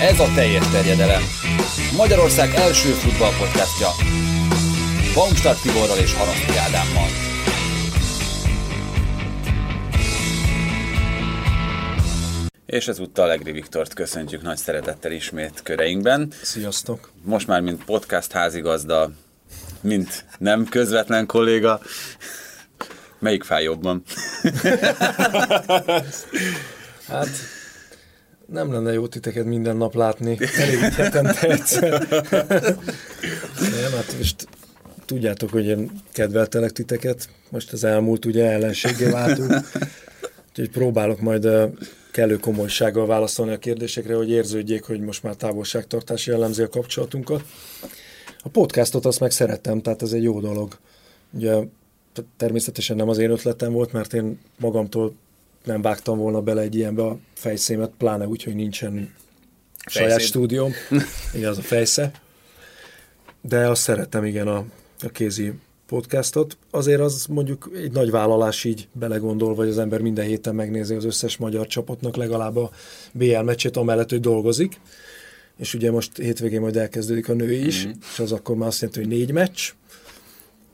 Ez a teljes terjedelem. Magyarország első futballpodcastja. Baumstark Tiborral és Haraszti Ádámmal. És ezúttal Legri Viktort köszöntjük nagy szeretettel ismét köreinkben. Sziasztok! Most már mint podcast házigazda, mint nem közvetlen kolléga. Melyik fáj jobban? Hát nem lenne jó titeket minden nap látni, elég hetente egyszer. Nem, hát most tudjátok, hogy én kedveltelek titeket, most az elmúlt ugye ellenséggé váltunk, úgyhogy próbálok majd kellő komolysággal válaszolni a kérdésekre, hogy érződjék, hogy most már távolságtartás jellemzi a kapcsolatunkat. A podcastot azt meg szerettem, tehát ez egy jó dolog. Ugye természetesen nem az én ötletem volt, mert én magamtól nem vágtam volna bele egy ilyenbe a fejszémet, pláne úgy, hogy nincsen saját Fejszéd. stúdióm. Igen, az a fejsze. De azt szeretem, igen, a, a kézi podcastot. Azért az mondjuk egy nagy vállalás így belegondol, vagy az ember minden héten megnézi az összes magyar csapatnak legalább a BL meccsét, amellett, hogy dolgozik. És ugye most hétvégén majd elkezdődik a női is, mm-hmm. és az akkor már azt jelenti, hogy négy meccs.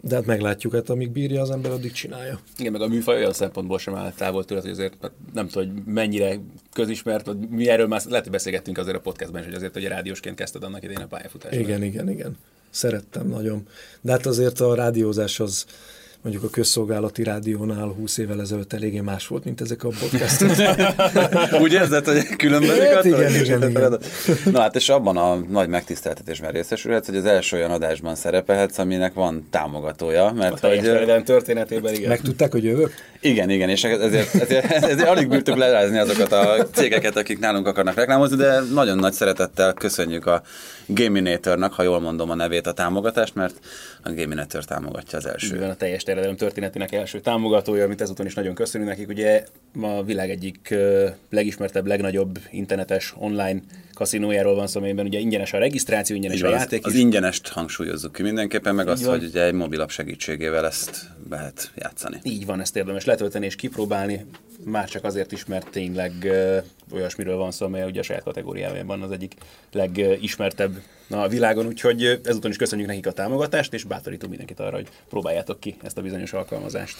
De hát meglátjuk, hát amíg bírja az ember, addig csinálja. Igen, meg a műfaj olyan szempontból sem áll távol tőle, hogy azért hát nem tudom, hogy mennyire közismert, vagy mi erről már lehet, hogy beszélgettünk azért a podcastban is, hogy azért, hogy rádiósként kezdted annak idején a pályafutást. Igen, igen, igen. Szerettem nagyon. De hát azért a rádiózás az mondjuk a közszolgálati rádiónál 20 évvel ezelőtt eléggé más volt, mint ezek a podcastok. Úgy érzed, hogy különbözik Hát igen, igen, a igen. feladat? Na hát és abban a nagy megtiszteltetésben részesülhetsz, hogy az első olyan adásban szerepelhetsz, aminek van támogatója, A mert teljes hogy... történetében, igen. Megtudták, hogy jövök? Igen, igen, és ezért, ezért, ezért alig bírtuk lerázni azokat a cégeket, akik nálunk akarnak reklámozni, de nagyon nagy szeretettel köszönjük a Gaminatornak, ha jól mondom a nevét, a támogatást, mert a Gaminator támogatja az első. Mivel a teljes terjedelem történetének első támogatója, amit ezúton is nagyon köszönünk nekik. Ugye ma a világ egyik legismertebb, legnagyobb internetes online kaszinójáról van szó, amelyben ugye ingyenes a regisztráció, ingyenes Így a az, játék az is. ingyenest hangsúlyozzuk ki mindenképpen, meg azt, Így van. hogy ugye egy mobilap segítségével ezt lehet játszani. Így van, ezt érdemes letölteni és kipróbálni, már csak azért is, mert tényleg ö, olyasmiről van szó, amely ugye a saját kategóriájában az egyik legismertebb a világon, úgyhogy ezúton is köszönjük nekik a támogatást, és bátorítunk mindenkit arra, hogy próbáljátok ki ezt a bizonyos alkalmazást.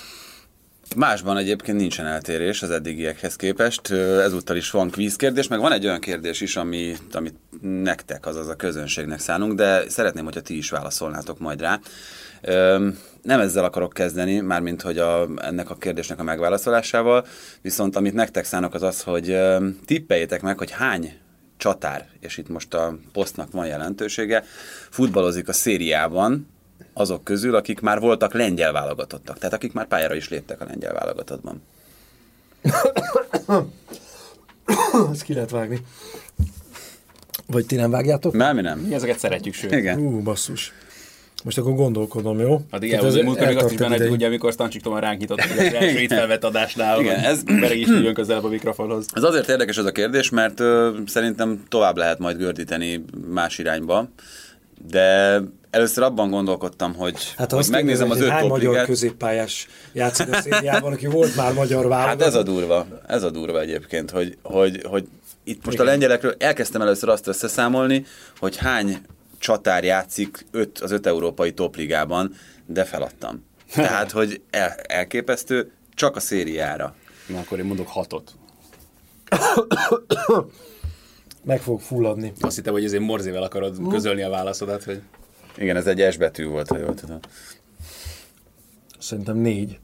Másban egyébként nincsen eltérés az eddigiekhez képest. Ezúttal is van kvízkérdés, meg van egy olyan kérdés is, ami, amit nektek, azaz a közönségnek szánunk, de szeretném, hogyha ti is válaszolnátok majd rá. Ö, Nem ezzel akarok kezdeni, mármint hogy a, ennek a kérdésnek a megválaszolásával, viszont amit nektek szánok az az, hogy tippeljétek meg, hogy hány csatár, és itt most a posztnak van jelentősége, futballozik a szériában, azok közül, akik már voltak lengyel válogatottak. Tehát akik már pályára is léptek a lengyel válogatottban. Ezt ki lehet vágni. Vagy ti nem vágjátok? Már mi nem? Mi ezeket szeretjük, sőt. Igen. Ú, basszus. Most akkor gondolkodom, jó? Addig Tehát elhúzni, ez múltkor még azt is benne, ugye, amikor Stancsik Tomán ránk nyitott az első itt felvett adásnál, Igen, ez- Bereg is tudjon közelebb a mikrofonhoz. Ez azért érdekes ez a kérdés, mert ö, szerintem tovább lehet majd gördíteni más irányba, de először abban gondolkodtam, hogy, Hát hogy megnézem az öt hány magyar topligát. középpályás játszik a szériában, aki volt már magyar válogatott. Hát ez a durva, ez a durva egyébként, hogy, hogy, hogy itt most a lengyelekről elkezdtem először azt összeszámolni, hogy hány csatár játszik öt, az öt európai topligában, de feladtam. Tehát, hogy el, elképesztő, csak a szériára. Na, akkor én mondok hatot. Meg fog fulladni. Azt hittem, hogy ezért morzével akarod közölni a válaszodat, hogy Igen, ez egy S betű volt, ha jól tudom. Szerintem négy.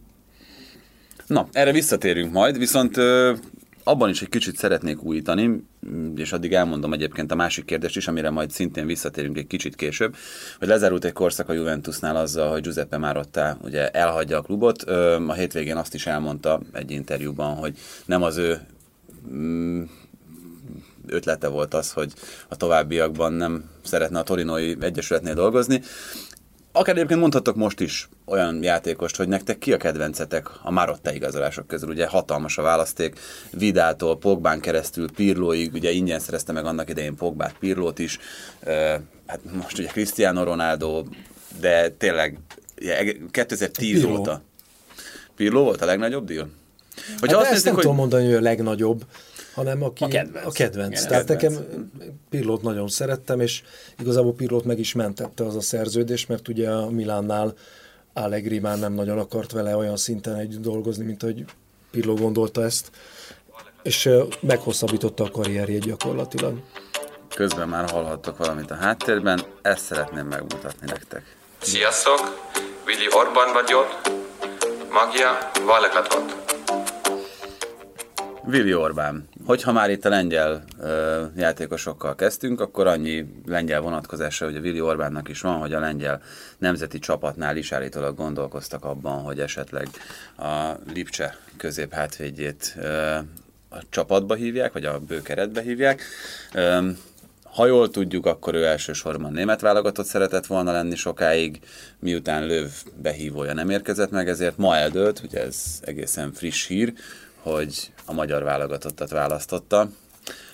Na, erre visszatérünk majd, viszont ö, abban is egy kicsit szeretnék újítani, és addig elmondom egyébként a másik kérdést is, amire majd szintén visszatérünk egy kicsit később, hogy lezárult egy korszak a Juventusnál azzal, hogy Giuseppe Marotta ugye elhagyja a klubot. A hétvégén azt is elmondta egy interjúban, hogy nem az ő mm, ötlete volt az, hogy a továbbiakban nem szeretne a Torinoi Egyesületnél dolgozni. Akár egyébként mondhatok most is olyan játékost, hogy nektek ki a kedvencetek a Marotta igazolások közül. Ugye hatalmas a választék, Vidától, Pogbán keresztül, Pirlóig, ugye ingyen szerezte meg annak idején Pogbát, Pirlót is, hát most ugye Cristiano Ronaldo, de tényleg 2010 Pirlo. óta. Pirló volt a legnagyobb deal? Hogyha hát azt ezt nem hogy... tudom mondani, hogy a legnagyobb, hanem aki, a kedvenc. A kedvenc. Igen, Tehát kedvenc. nekem Pirlót nagyon szerettem, és igazából Pirlót meg is mentette az a szerződés, mert ugye a Milánnál Allegri már nem nagyon akart vele olyan szinten együtt dolgozni, mint hogy Pirlo gondolta ezt, és meghosszabbította a karrierjét gyakorlatilag. Közben már hallhattok valamit a háttérben, ezt szeretném megmutatni nektek. Sziasztok! Willy Orbán vagyok, magia Valekatot. Vili Orbán. Hogyha már itt a lengyel ö, játékosokkal kezdtünk, akkor annyi lengyel vonatkozása, hogy a Vili Orbánnak is van, hogy a lengyel nemzeti csapatnál is állítólag gondolkoztak abban, hogy esetleg a Lipcse közép hátvédjét ö, a csapatba hívják, vagy a bőkeretbe hívják. Ö, ha jól tudjuk, akkor ő elsősorban német válogatott szeretett volna lenni sokáig, miután Löv behívója nem érkezett meg, ezért ma eldőlt, ugye ez egészen friss hír, hogy a magyar válogatottat választotta.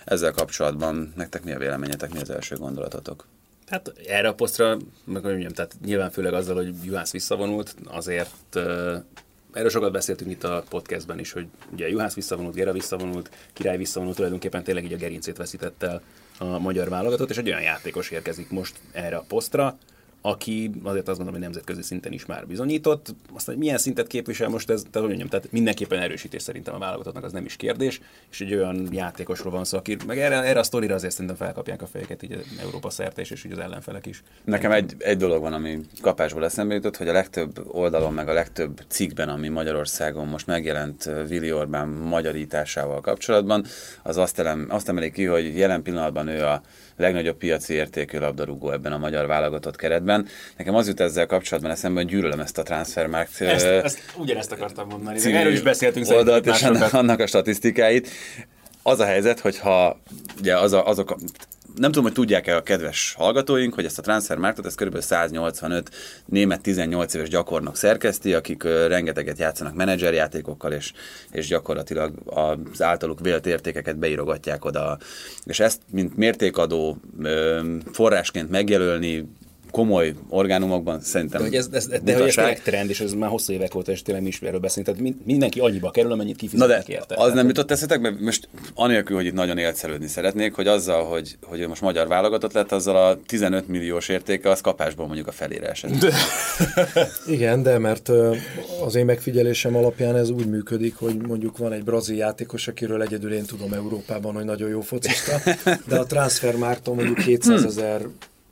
Ezzel kapcsolatban nektek mi a véleményetek, mi az első gondolatotok? Hát erre a posztra, meg mondjam, tehát nyilván főleg azzal, hogy Juhász visszavonult, azért erről sokat beszéltünk itt a podcastben is, hogy ugye Juhász visszavonult, Gera visszavonult, Király visszavonult, tulajdonképpen tényleg így a gerincét veszítette el a magyar válogatott, és egy olyan játékos érkezik most erre a posztra, aki azért azt gondolom, hogy nemzetközi szinten is már bizonyított. Aztán, hogy milyen szintet képvisel most ez, tehát, mondjam, tehát mindenképpen erősítés szerintem a válogatottnak az nem is kérdés, és egy olyan játékosról van szó, aki meg erre, erre a sztorira azért szerintem felkapják a fejeket így Európa szerte és, és így az ellenfelek is. Nekem egy, egy dolog van, ami kapásból eszembe jutott, hogy a legtöbb oldalon, meg a legtöbb cikkben, ami Magyarországon most megjelent Vili Orbán magyarításával kapcsolatban, az azt, elem, azt emelik ki, hogy jelen pillanatban ő a legnagyobb piaci értékű labdarúgó ebben a magyar válogatott keretben. Nekem az jut ezzel kapcsolatban eszembe, hogy gyűlölöm ezt a transfermarkt. Ezt, ezt ugyanezt akartam mondani. Erről is beszéltünk oldalt, és annak a statisztikáit. Az a helyzet, hogyha ugye az a, azok, nem tudom, hogy tudják-e a kedves hallgatóink, hogy ezt a transfermarktot, ez kb. 185 német 18 éves gyakornok szerkeszti, akik rengeteget játszanak menedzserjátékokkal, és, és gyakorlatilag az általuk vélt értékeket beírogatják oda. És ezt, mint mértékadó forrásként megjelölni, komoly orgánumokban szerintem De hogy ez, ez, de hogy ez tényleg trend, és ez már hosszú évek óta, és tényleg mi is erről beszélünk. Tehát mindenki annyiba kerül, amennyit kifizetnek érte. Az nem jutott eszetekbe? Most anélkül, hogy itt nagyon élcelődni szeretnék, hogy azzal, hogy, hogy most magyar válogatott lett, azzal a 15 milliós értéke, az kapásból mondjuk a felére esett. De. Igen, de mert az én megfigyelésem alapján ez úgy működik, hogy mondjuk van egy brazil játékos, akiről egyedül én tudom Európában, hogy nagyon jó focista, de a transfermártól mondjuk 200 ezer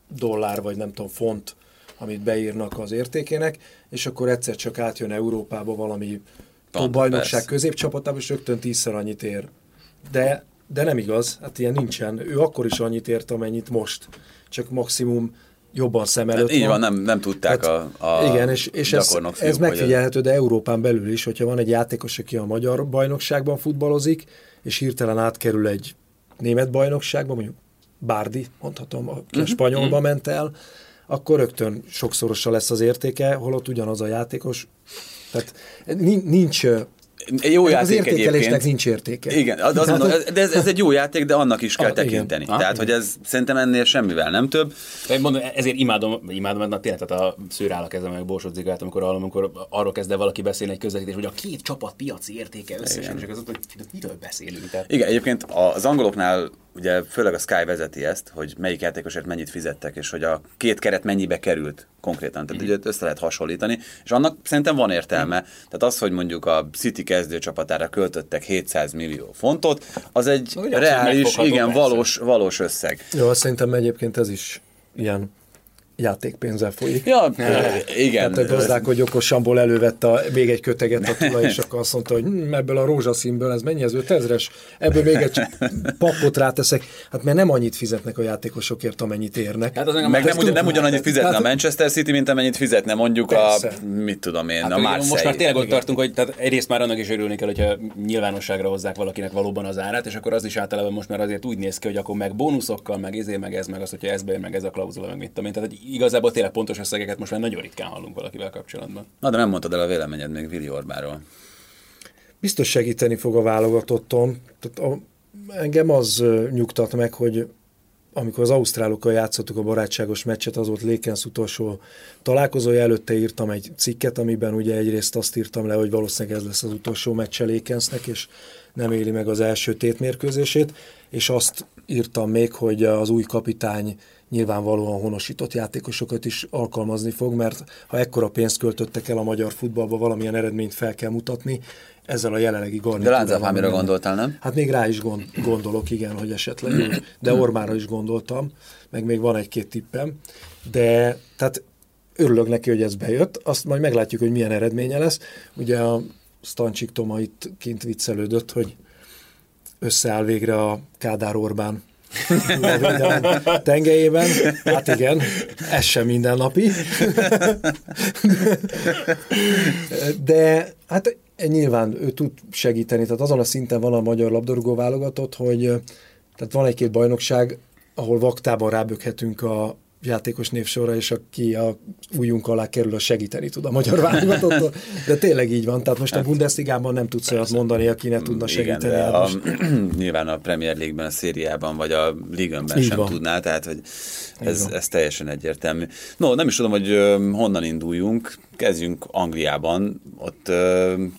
dollár, vagy nem tudom, font, amit beírnak az értékének, és akkor egyszer csak átjön Európába valami top bajnokság középcsapatába, és rögtön tízszer annyit ér. De, de nem igaz, hát ilyen nincsen. Ő akkor is annyit ért, amennyit most. Csak maximum jobban szem előtt hát így van. nem, nem tudták hát, a, a Igen, és, és ez, ez megfigyelhető, de Európán belül is, hogyha van egy játékos, aki a magyar bajnokságban futballozik, és hirtelen átkerül egy német bajnokságba, mondjuk Bárdi, mondhatom, aki uh-huh. a spanyolba uh-huh. ment el, akkor rögtön sokszorosa lesz az értéke, holott ugyanaz a játékos. Tehát nincs jó játék az értékelésnek egyébként. nincs értéke. Igen, az, az mondom, de ez, ez egy jó játék, de annak is kell ah, tekinteni. Igen. Tehát, ah, hogy ez szerintem ennél semmivel nem több. Én mondom, ezért imádom, imádom, mert tényleg tehát a szőr áll a kezem, meg Borsod Zigát, amikor hallom, amikor arról kezd el valaki beszélni egy közvetítés, hogy a két csapat piaci értéke összesen, és az, hogy miről beszélünk. Tehát... Igen, egyébként az angoloknál ugye főleg a Sky vezeti ezt, hogy melyik játékosért mennyit fizettek, és hogy a két keret mennyibe került konkrétan. Tehát mm. ugye össze lehet hasonlítani, és annak szerintem van értelme. Mm. Tehát az, hogy mondjuk a City kezdő csapatára költöttek 700 millió fontot, az egy ugye, reális, igen, valós, valós összeg. Jó, azt szerintem egyébként ez is ilyen játékpénzzel folyik. Ja, igen. Tehát a gazdálkodj okosamból elővette a, még egy köteget a tulaj, és akkor azt mondta, hogy hm, ebből a rózsaszínből, ez mennyi, ez 5000-es, ebből még egy papot ráteszek. Hát mert nem annyit fizetnek a játékosokért, amennyit érnek. Hát az Meg nem, ugyan, nem ugyanannyit fizetne a Tehát- Manchester City, mint amennyit fizetne mondjuk Persze. a, mit tudom én, Hát a Marseille. most már tényleg ott tartunk, hogy tehát egyrészt már annak is örülni kell, hogyha nyilvánosságra hozzák valakinek valóban az árát, és akkor az is általában most már azért úgy néz ki, hogy akkor meg bónuszokkal, meg ezé, meg ez, meg az, hogyha ez bejön, meg ez a klauzula, meg mit tudom én. Tehát hogy igazából tényleg pontos összegeket most már nagyon ritkán hallunk valakivel kapcsolatban. Na, de nem mondtad el a véleményed még Vili Orbáról. biztos segíteni fog a válogatotton. Tehát a, engem az nyugtat meg, hogy amikor az ausztrálokkal játszottuk a barátságos meccset, az volt Lékensz utolsó találkozója, előtte írtam egy cikket, amiben ugye egyrészt azt írtam le, hogy valószínűleg ez lesz az utolsó meccse Lékensznek, és nem éli meg az első tétmérkőzését, és azt írtam még, hogy az új kapitány nyilvánvalóan honosított játékosokat is alkalmazni fog, mert ha ekkora pénzt költöttek el a magyar futballba, valamilyen eredményt fel kell mutatni, ezzel a jelenlegi De garnitúrával. Lánzafámira nem- gondoltál, nem? Hát még rá is gond, gondolok, igen, hogy esetleg, de Ormára is gondoltam, meg még van egy-két tippem, de tehát örülök neki, hogy ez bejött, azt majd meglátjuk, hogy milyen eredménye lesz. Ugye a Stancsik Toma itt kint viccelődött, hogy összeáll végre a Kádár Orbán tengelyében. Hát igen, ez sem mindennapi. De hát nyilván ő tud segíteni, tehát azon a szinten van a magyar labdarúgó válogatott, hogy tehát van egy-két bajnokság, ahol vaktában ráböghetünk a játékos névsorra, és aki a ujjunk alá kerül, az segíteni tud a magyar válogatottól. De tényleg így van, tehát most a Bundesligában nem tudsz olyat mondani, aki ne tudna Igen, segíteni. de Hát a, nyilván a Premier League-ben, a szériában, vagy a Ligönben sem van. tudná, tehát hogy ez, ez teljesen egyértelmű. No, nem is tudom, hogy honnan induljunk. Kezdjünk Angliában. Ott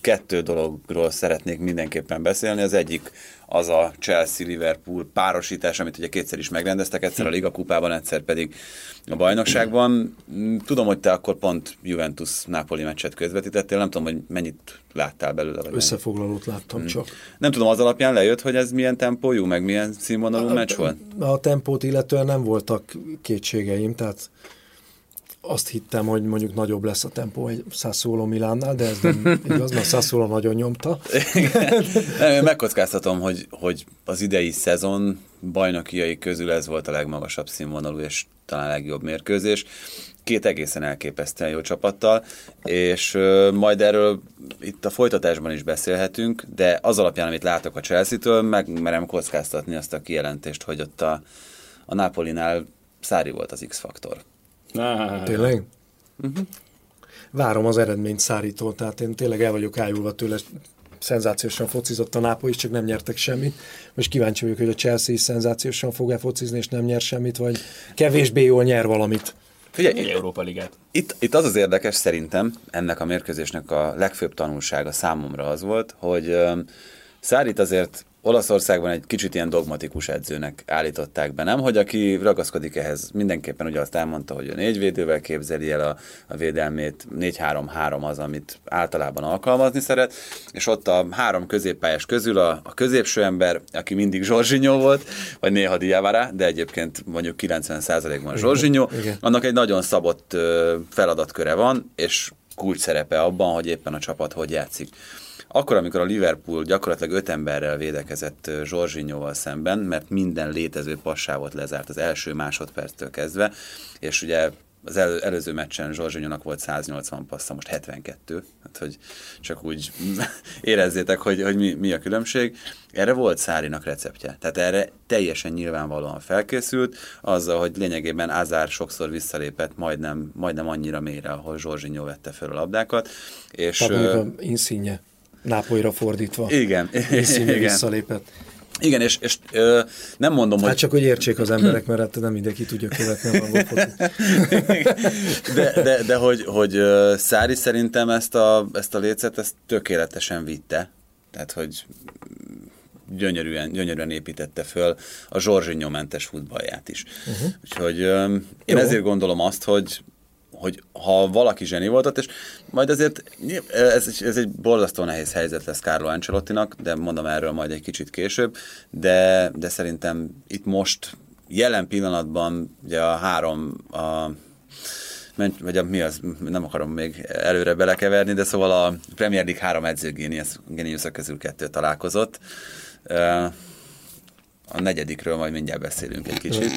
kettő dologról szeretnék mindenképpen beszélni. Az egyik az a Chelsea-Liverpool párosítás, amit ugye kétszer is megrendeztek, egyszer a Liga kupában, egyszer pedig a bajnokságban. Mm, Tudom, hogy te akkor pont Juventus-Napoli meccset közvetítettél, nem tudom, hogy mennyit láttál belőle. Vagy Összefoglalót láttam Hmm. csak. nem tudom, az alapján lejött, hogy ez milyen tempójú, meg milyen színvonalú meccs volt? A tempót illetően nem voltak kétségeim, tehát azt hittem, hogy mondjuk nagyobb lesz a tempó egy Sassuolo Milánnál, de ez nem igaz, mert Sassuolo nagyon nyomta. Nem, én megkockáztatom, hogy, hogy az idei szezon bajnokiai közül ez volt a legmagasabb színvonalú és talán legjobb mérkőzés. Két egészen elképesztően jó csapattal, és ö, majd erről itt a folytatásban is beszélhetünk, de az alapján, amit látok a Chelsea-től, megmerem kockáztatni azt a kijelentést, hogy ott a, a Napolinál Szári volt az X-faktor. Ah, Tényleg? Várom az eredményt Szárítól, tehát én tényleg el vagyok ájulva tőle. Szenzációsan focizott a Nápoly is, csak nem nyertek semmit. Most kíváncsi vagyok, hogy a Chelsea is szenzációsan fog-e focizni, és nem nyer semmit, vagy kevésbé jól nyer valamit. Figyelj, egy Európa Ligát. Itt, itt az az érdekes szerintem, ennek a mérkőzésnek a legfőbb tanulsága számomra az volt, hogy um, Szárit azért Olaszországban egy kicsit ilyen dogmatikus edzőnek állították be, nem? Hogy aki ragaszkodik ehhez, mindenképpen ugye azt elmondta, hogy ő négy védővel képzeli el a, a védelmét, 4-3-3 az, amit általában alkalmazni szeret, és ott a három középpályás közül a, a középső ember, aki mindig Zsorzsinyó volt, vagy néha Diavara, de egyébként mondjuk 90%-ban Zsorzsinyó, annak egy nagyon szabott feladatköre van, és kulcs szerepe abban, hogy éppen a csapat hogy játszik. Akkor, amikor a Liverpool gyakorlatilag öt emberrel védekezett Zsorzsinyóval szemben, mert minden létező passávot lezárt az első másodperctől kezdve, és ugye az elő, előző meccsen Zsorzsinyónak volt 180 passza, most 72, hát hogy csak úgy érezzétek, hogy, hogy mi, mi a különbség. Erre volt Szárinak receptje. Tehát erre teljesen nyilvánvalóan felkészült, azzal, hogy lényegében Azár sokszor visszalépett majdnem, majdnem annyira mélyre, ahol Zsorzsinyó vette föl a labdákat. És, Tehát ö, a Insigne Nápolyra fordítva. igen, igen. visszalépett. Igen, és, és ö, nem mondom, hogy... Hát csak, hogy értsék az emberek, mert hát nem mindenki tudja követni a angol de, de, de hogy, hogy Szári szerintem ezt a, ezt a lécet ezt tökéletesen vitte. Tehát, hogy gyönyörűen, gyönyörűen építette föl a Zsorzsinyó mentes futballját is. Uh-huh. Úgyhogy ö, én Jó. ezért gondolom azt, hogy hogy ha valaki zseni volt ott, és majd azért ez, egy- ez egy borzasztó nehéz helyzet lesz Carlo Ancelottinak, de mondom erről majd egy kicsit később, de, de szerintem itt most jelen pillanatban ugye a három a vagy a, mi az, nem akarom még előre belekeverni, de szóval a Premier League három edzőgéniuszak közül kettő találkozott. A negyedikről majd mindjárt beszélünk egy kicsit.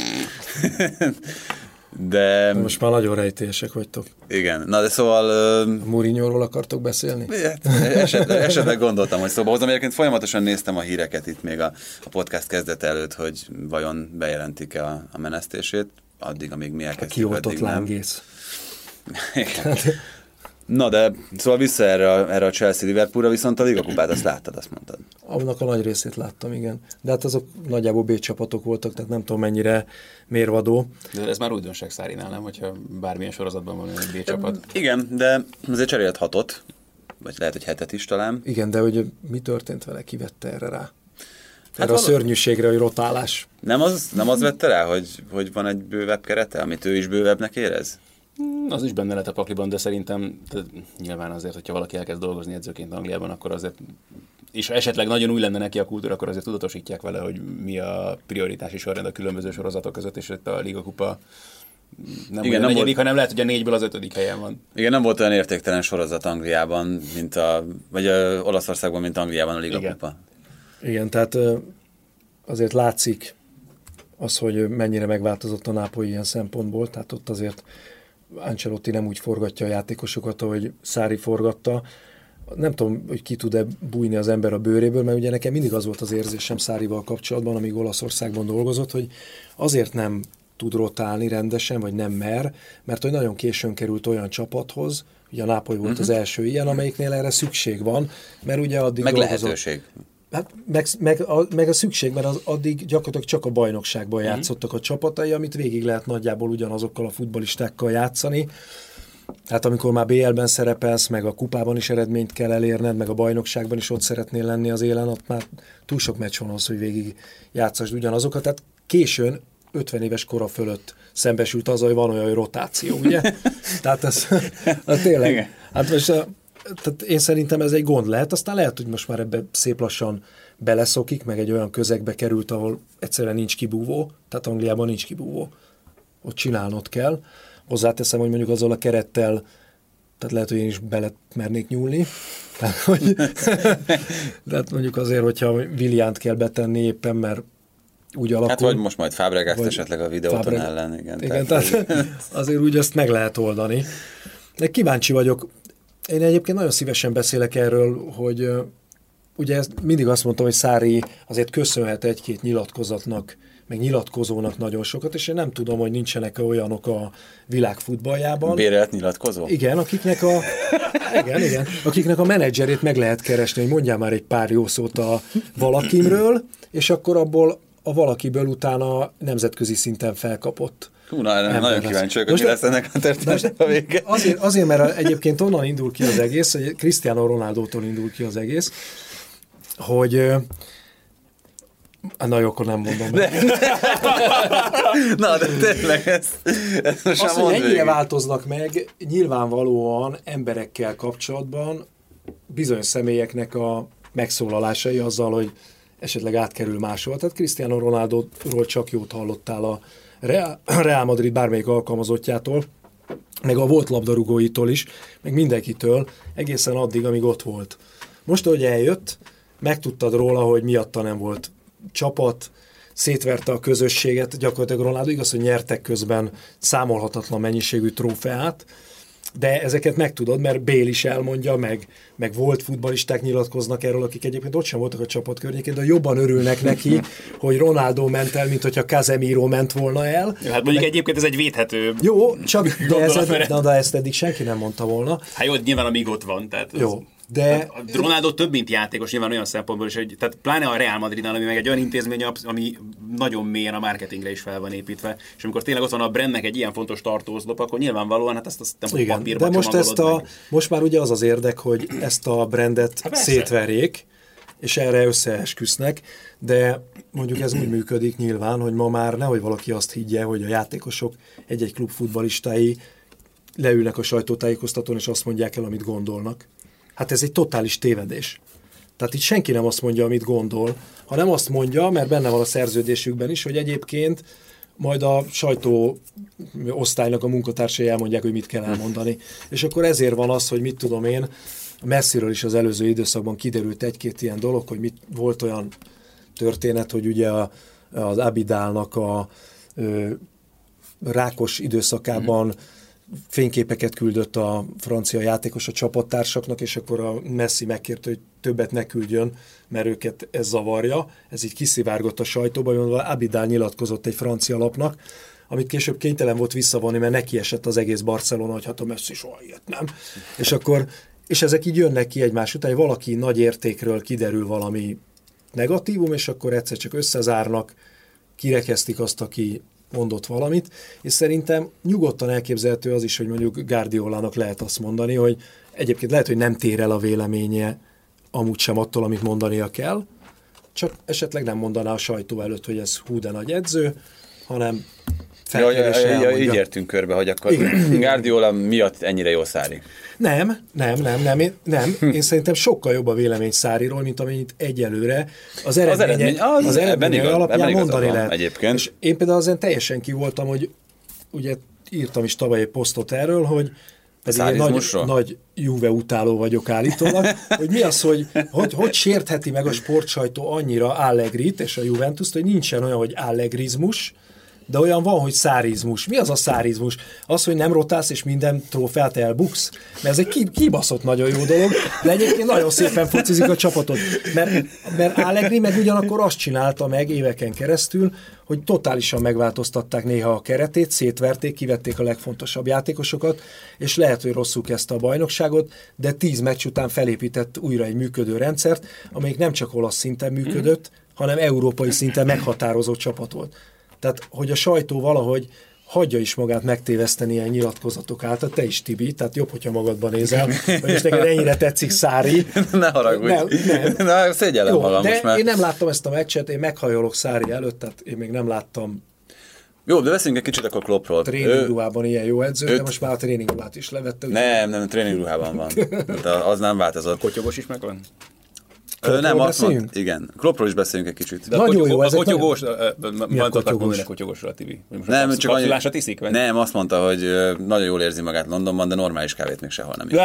De... Most már nagyon rejtélyesek vagytok. Igen, na de szóval... Uh... Mourinho-ról akartok beszélni? Esetleg, esetleg gondoltam, hogy szóba hozom. Egyébként folyamatosan néztem a híreket itt még a, a podcast kezdet előtt, hogy vajon bejelentik-e a, a menesztését, addig, amíg mi elkezdjük. A kioltott lángész. Na de, szóval vissza erre a, erre a Chelsea-Liverpoolra, viszont a Liga kupát azt láttad, azt mondtad. Annak a nagy részét láttam, igen. De hát azok nagyjából B csapatok voltak, tehát nem tudom mennyire mérvadó. De ez már újdonság Szárinál, nem? Hogyha bármilyen sorozatban van egy B csapat. Igen, de azért cserélt hatot, vagy lehet, hogy hetet is talán. Igen, de hogy mi történt vele, ki vette erre rá? Hát erre hát a szörnyűségre, hogy rotálás. Nem az, nem az vette rá, hogy, hogy van egy bővebb kerete, amit ő is bővebbnek érez? Hmm, az is benne lett a pakliban, de szerintem de nyilván azért, hogyha valaki elkezd dolgozni edzőként Angliában, akkor azért és esetleg nagyon új lenne neki a kultúra, akkor azért tudatosítják vele, hogy mi a prioritási sorrend a különböző sorozatok között, és itt a Liga Kupa nem Igen, nem negyedik, volt... hanem lehet, hogy a négyből az ötödik helyen van. Igen, nem volt olyan értéktelen sorozat Angliában, mint a, vagy a Olaszországban, mint Angliában a Liga Igen. Kupa. Igen, tehát azért látszik az, hogy mennyire megváltozott a Nápoly ilyen szempontból, tehát ott azért Ancelotti nem úgy forgatja a játékosokat, ahogy Szári forgatta. Nem tudom, hogy ki tud-e bújni az ember a bőréből, mert ugye nekem mindig az volt az érzésem Szárival kapcsolatban, amíg Olaszországban dolgozott, hogy azért nem tud rotálni rendesen, vagy nem mer, mert hogy nagyon későn került olyan csapathoz, ugye a Nápoly volt uh-huh. az első ilyen, amelyiknél erre szükség van, mert ugye addig Meg dolgozott, lehetőség. Hát meg, meg, a, meg a szükség, mert az, addig gyakorlatilag csak a bajnokságban mm-hmm. játszottak a csapatai, amit végig lehet nagyjából ugyanazokkal a futbalistákkal játszani. Hát amikor már BL-ben szerepelsz, meg a kupában is eredményt kell elérned, meg a bajnokságban is ott szeretnél lenni az élen, ott már túl sok meccs van az, hogy végig játszasd ugyanazokat. Tehát későn 50 éves kora fölött szembesült az, hogy van olyan hogy rotáció, ugye? Tehát ez, ez tényleg. Hát most tehát én szerintem ez egy gond lehet, aztán lehet, hogy most már ebbe szép lassan beleszokik, meg egy olyan közegbe került, ahol egyszerűen nincs kibúvó, tehát Angliában nincs kibúvó. Ott csinálnod kell. Hozzáteszem, hogy mondjuk azzal a kerettel, tehát lehet, hogy én is bele mernék nyúlni. Tehát, hogy, tehát mondjuk azért, hogyha Williant kell betenni éppen, mert úgy alakul. Hát vagy most majd Fábregást esetleg a videóton Fábreg... ellen, igen. Igen, tehát, tehát azért úgy azt meg lehet oldani. De kíváncsi vagyok, én egyébként nagyon szívesen beszélek erről, hogy ugye ezt mindig azt mondtam, hogy Szári azért köszönhet egy-két nyilatkozatnak, meg nyilatkozónak nagyon sokat, és én nem tudom, hogy nincsenek -e olyanok a világ futballjában. Bérelt nyilatkozó? Igen, akiknek a, igen, igen, akiknek a menedzserét meg lehet keresni, hogy mondjál már egy pár jó szót a valakimről, és akkor abból a valakiből utána nemzetközi szinten felkapott Hú, na, nem nagyon kíváncsi vagyok, hogy mi lesz ennek a történetnek a vége. Azért, azért, mert egyébként onnan indul ki az egész, hogy Cristiano Ronaldo-tól indul ki az egész, hogy Na jó, akkor nem mondom. De. Na, de tényleg ez, ez most Azt, hogy ennyire változnak meg, nyilvánvalóan emberekkel kapcsolatban bizonyos személyeknek a megszólalásai azzal, hogy esetleg átkerül máshol. Tehát Cristiano Ronaldo-ról csak jót hallottál a Real Madrid bármelyik alkalmazottjától, meg a volt labdarúgóitól is, meg mindenkitől, egészen addig, amíg ott volt. Most, hogy eljött, megtudtad róla, hogy miatta nem volt csapat, szétverte a közösséget, gyakorlatilag Ronaldo igaz, hogy nyertek közben számolhatatlan mennyiségű trófeát, de ezeket megtudod, mert Bél is elmondja, meg, meg volt futbalisták nyilatkoznak erről, akik egyébként ott sem voltak a csapat környékén, de jobban örülnek neki, hogy Ronaldo ment el, mint hogyha Casemiro ment volna el. Ja, hát mondjuk meg... egyébként ez egy védhető Jó, csak de, ez, de, de ezt eddig senki nem mondta volna. Hát jó, nyilván amíg ott van. Tehát jó, az... De... Hát a Ronaldo több, mint játékos, nyilván olyan szempontból is, hogy tehát pláne a Real Madridnál, ami meg egy olyan intézmény, ami nagyon mélyen a marketingre is fel van építve, és amikor tényleg ott van a Brandnek egy ilyen fontos tartózlop, akkor nyilvánvalóan hát ezt, azt nem Igen, papírba De most, ezt a, most már ugye az az érdek, hogy ezt a brandet hát szétverjék, és erre összeesküsznek, de mondjuk ez úgy működik nyilván, hogy ma már nehogy valaki azt higgye, hogy a játékosok egy-egy klub futbalistái leülnek a sajtótájékoztatón, és azt mondják el, amit gondolnak. Hát ez egy totális tévedés. Tehát itt senki nem azt mondja, amit gondol, hanem azt mondja, mert benne van a szerződésükben is, hogy egyébként majd a sajtó osztálynak a munkatársai elmondják, hogy mit kell elmondani. És akkor ezért van az, hogy mit tudom én, messziről is az előző időszakban kiderült egy-két ilyen dolog, hogy mit volt olyan történet, hogy ugye a, az Abidálnak a ö, rákos időszakában mm fényképeket küldött a francia játékos a csapattársaknak, és akkor a Messi megkérte, hogy többet ne küldjön, mert őket ez zavarja. Ez így kiszivárgott a sajtóba, mondva Abidal nyilatkozott egy francia lapnak, amit később kénytelen volt visszavonni, mert neki esett az egész Barcelona, hogy hát a Messi soha ilyet nem. És akkor, és ezek így jönnek ki egymás után, hogy valaki nagy értékről kiderül valami negatívum, és akkor egyszer csak összezárnak, kirekeztik azt, aki mondott valamit, és szerintem nyugodtan elképzelhető az is, hogy mondjuk Guardiolának lehet azt mondani, hogy egyébként lehet, hogy nem tér el a véleménye amúgy sem attól, amit mondania kell, csak esetleg nem mondaná a sajtó előtt, hogy ez hú de nagy edző, hanem Ja, ja, ja, ja, így értünk körbe, hogy akkor. Guardiola miatt ennyire jó Szári. Nem, nem, nem, nem, én, nem. Én szerintem sokkal jobb a vélemény Száriról, mint amennyit egyelőre az eredménye, az, eredmény, az, az eredmény igaz, alapján mondani lehet. Egyébként. És én például azon teljesen ki voltam, hogy ugye írtam is tavaly egy posztot erről, hogy pedig én nagy, nagy Juve utáló vagyok állítólag, hogy mi az, hogy, hogy hogy sértheti meg a sportsajtó annyira Allegrit és a Juventus-t, hogy nincsen olyan, hogy allegrizmus, de olyan van, hogy szárizmus. Mi az a szárizmus? Az, hogy nem rotálsz, és minden trófeát elbuksz? Mert ez egy kibaszott nagyon jó dolog, de egyébként nagyon szépen focizik a csapatot. Mert, mert Allegri meg ugyanakkor azt csinálta meg éveken keresztül, hogy totálisan megváltoztatták néha a keretét, szétverték, kivették a legfontosabb játékosokat, és lehet, hogy rosszul kezdte a bajnokságot, de tíz meccs után felépített újra egy működő rendszert, amelyik nem csak olasz szinten működött, hanem európai szinten meghatározó csapat volt. Tehát, hogy a sajtó valahogy hagyja is magát megtéveszteni ilyen nyilatkozatok által, te is Tibi, tehát jobb, hogyha magadban nézel, hogy most neked ennyire tetszik Szári. ne haragudj. Nem, nem. Na, szégyellem Jó, magam de most már. én nem láttam ezt a meccset, én meghajolok Szári előtt, tehát én még nem láttam jó, de beszéljünk egy kicsit akkor Kloppról. Tréningruhában ilyen jó edző, őt... de most már a tréningruhát is levette. Nem, nem, tréningruhában van. De az nem változott. A kotyogos is megvan? Kloppról nem, azt mond, igen. Kloppról is beszélünk egy kicsit. De Nagyon jó, ez kotyogós, mondtad mondani kotyogósra, Tibi. Nem, csak annyi, tiszik, vagy? Nem, azt mondta, hogy nagyon jól érzi magát Londonban, de normális kávét még sehol nem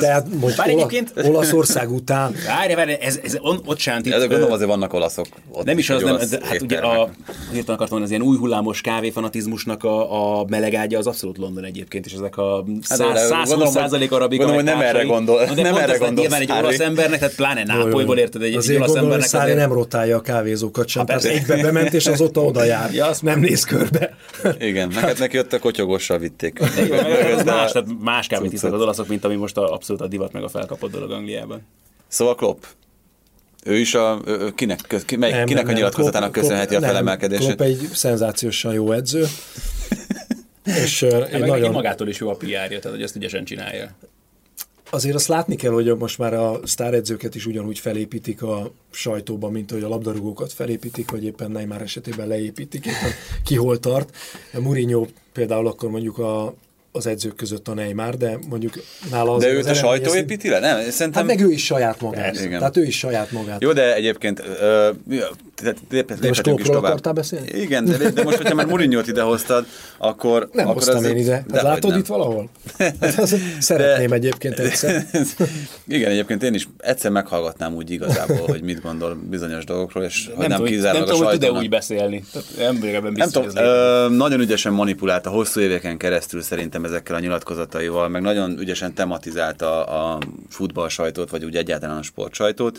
De hát most egyébként... Olaszország után. Várj, várj, ez, ez on, ott sem. Ezek gondolom azért vannak olaszok. Ott nem is az, nem, hát ugye a, hirtelen akartam mondani, az ilyen új hullámos kávéfanatizmusnak a, a melegágya az abszolút London egyébként, és ezek a 120 százalék arabik. Gondolom, hogy nem erre gondol. Nem erre gondol. Nyilván egy olasz embernek, tehát pláne Nápolyból érted egy, azért olasz embernek. Azért nem rotálja a kávézókat sem. Tehát egybe bement, és azóta oda jár. Ja, azt nem néz körbe. Igen, neked neki ott a kotyogossal vitték. ez más, tehát más kávét isznak az olaszok, mint ami most a, abszolút a divat meg a felkapott dolog Angliában. Szóval Klopp, ő is a, kinek, mely, nem, kinek nem, a nyilatkozatának Klopp, köszönheti Klopp, a felemelkedését? Klopp egy szenzációsan jó edző. és uh, én nagyon... magától is jó a PR-ja, tehát hogy ezt ügyesen csinálja azért azt látni kell, hogy most már a sztáredzőket is ugyanúgy felépítik a sajtóban, mint hogy a labdarúgókat felépítik, vagy éppen Neymar esetében leépítik, éppen ki hol tart. Mourinho például akkor mondjuk a az edzők között a Neymar, de mondjuk nála az... De őt a sajtó építi le? Nem, szerintem... Hát meg ő is saját magát. Igen. Tehát ő is saját magát. Jó, de egyébként uh, léphetünk is tovább. akartál beszélni? Igen, de, de most, hogyha már Mourinho-t idehoztad, akkor... Nem akkor hoztam én ide. Hát látod nem. itt valahol? Hát szeretném de, egyébként egyszer. igen, egyébként én is egyszer meghallgatnám úgy igazából, hogy mit gondol bizonyos dolgokról, és nem, nem kizárólag a sajtónak. Nem tudom, hogy tud úgy beszélni. Nem, nem tudom, nagyon ügyesen manipulálta hosszú éveken keresztül szerintem ezekkel a nyilatkozataival, meg nagyon ügyesen tematizálta a futball sajtót, vagy úgy egyáltalán a sport sajtót.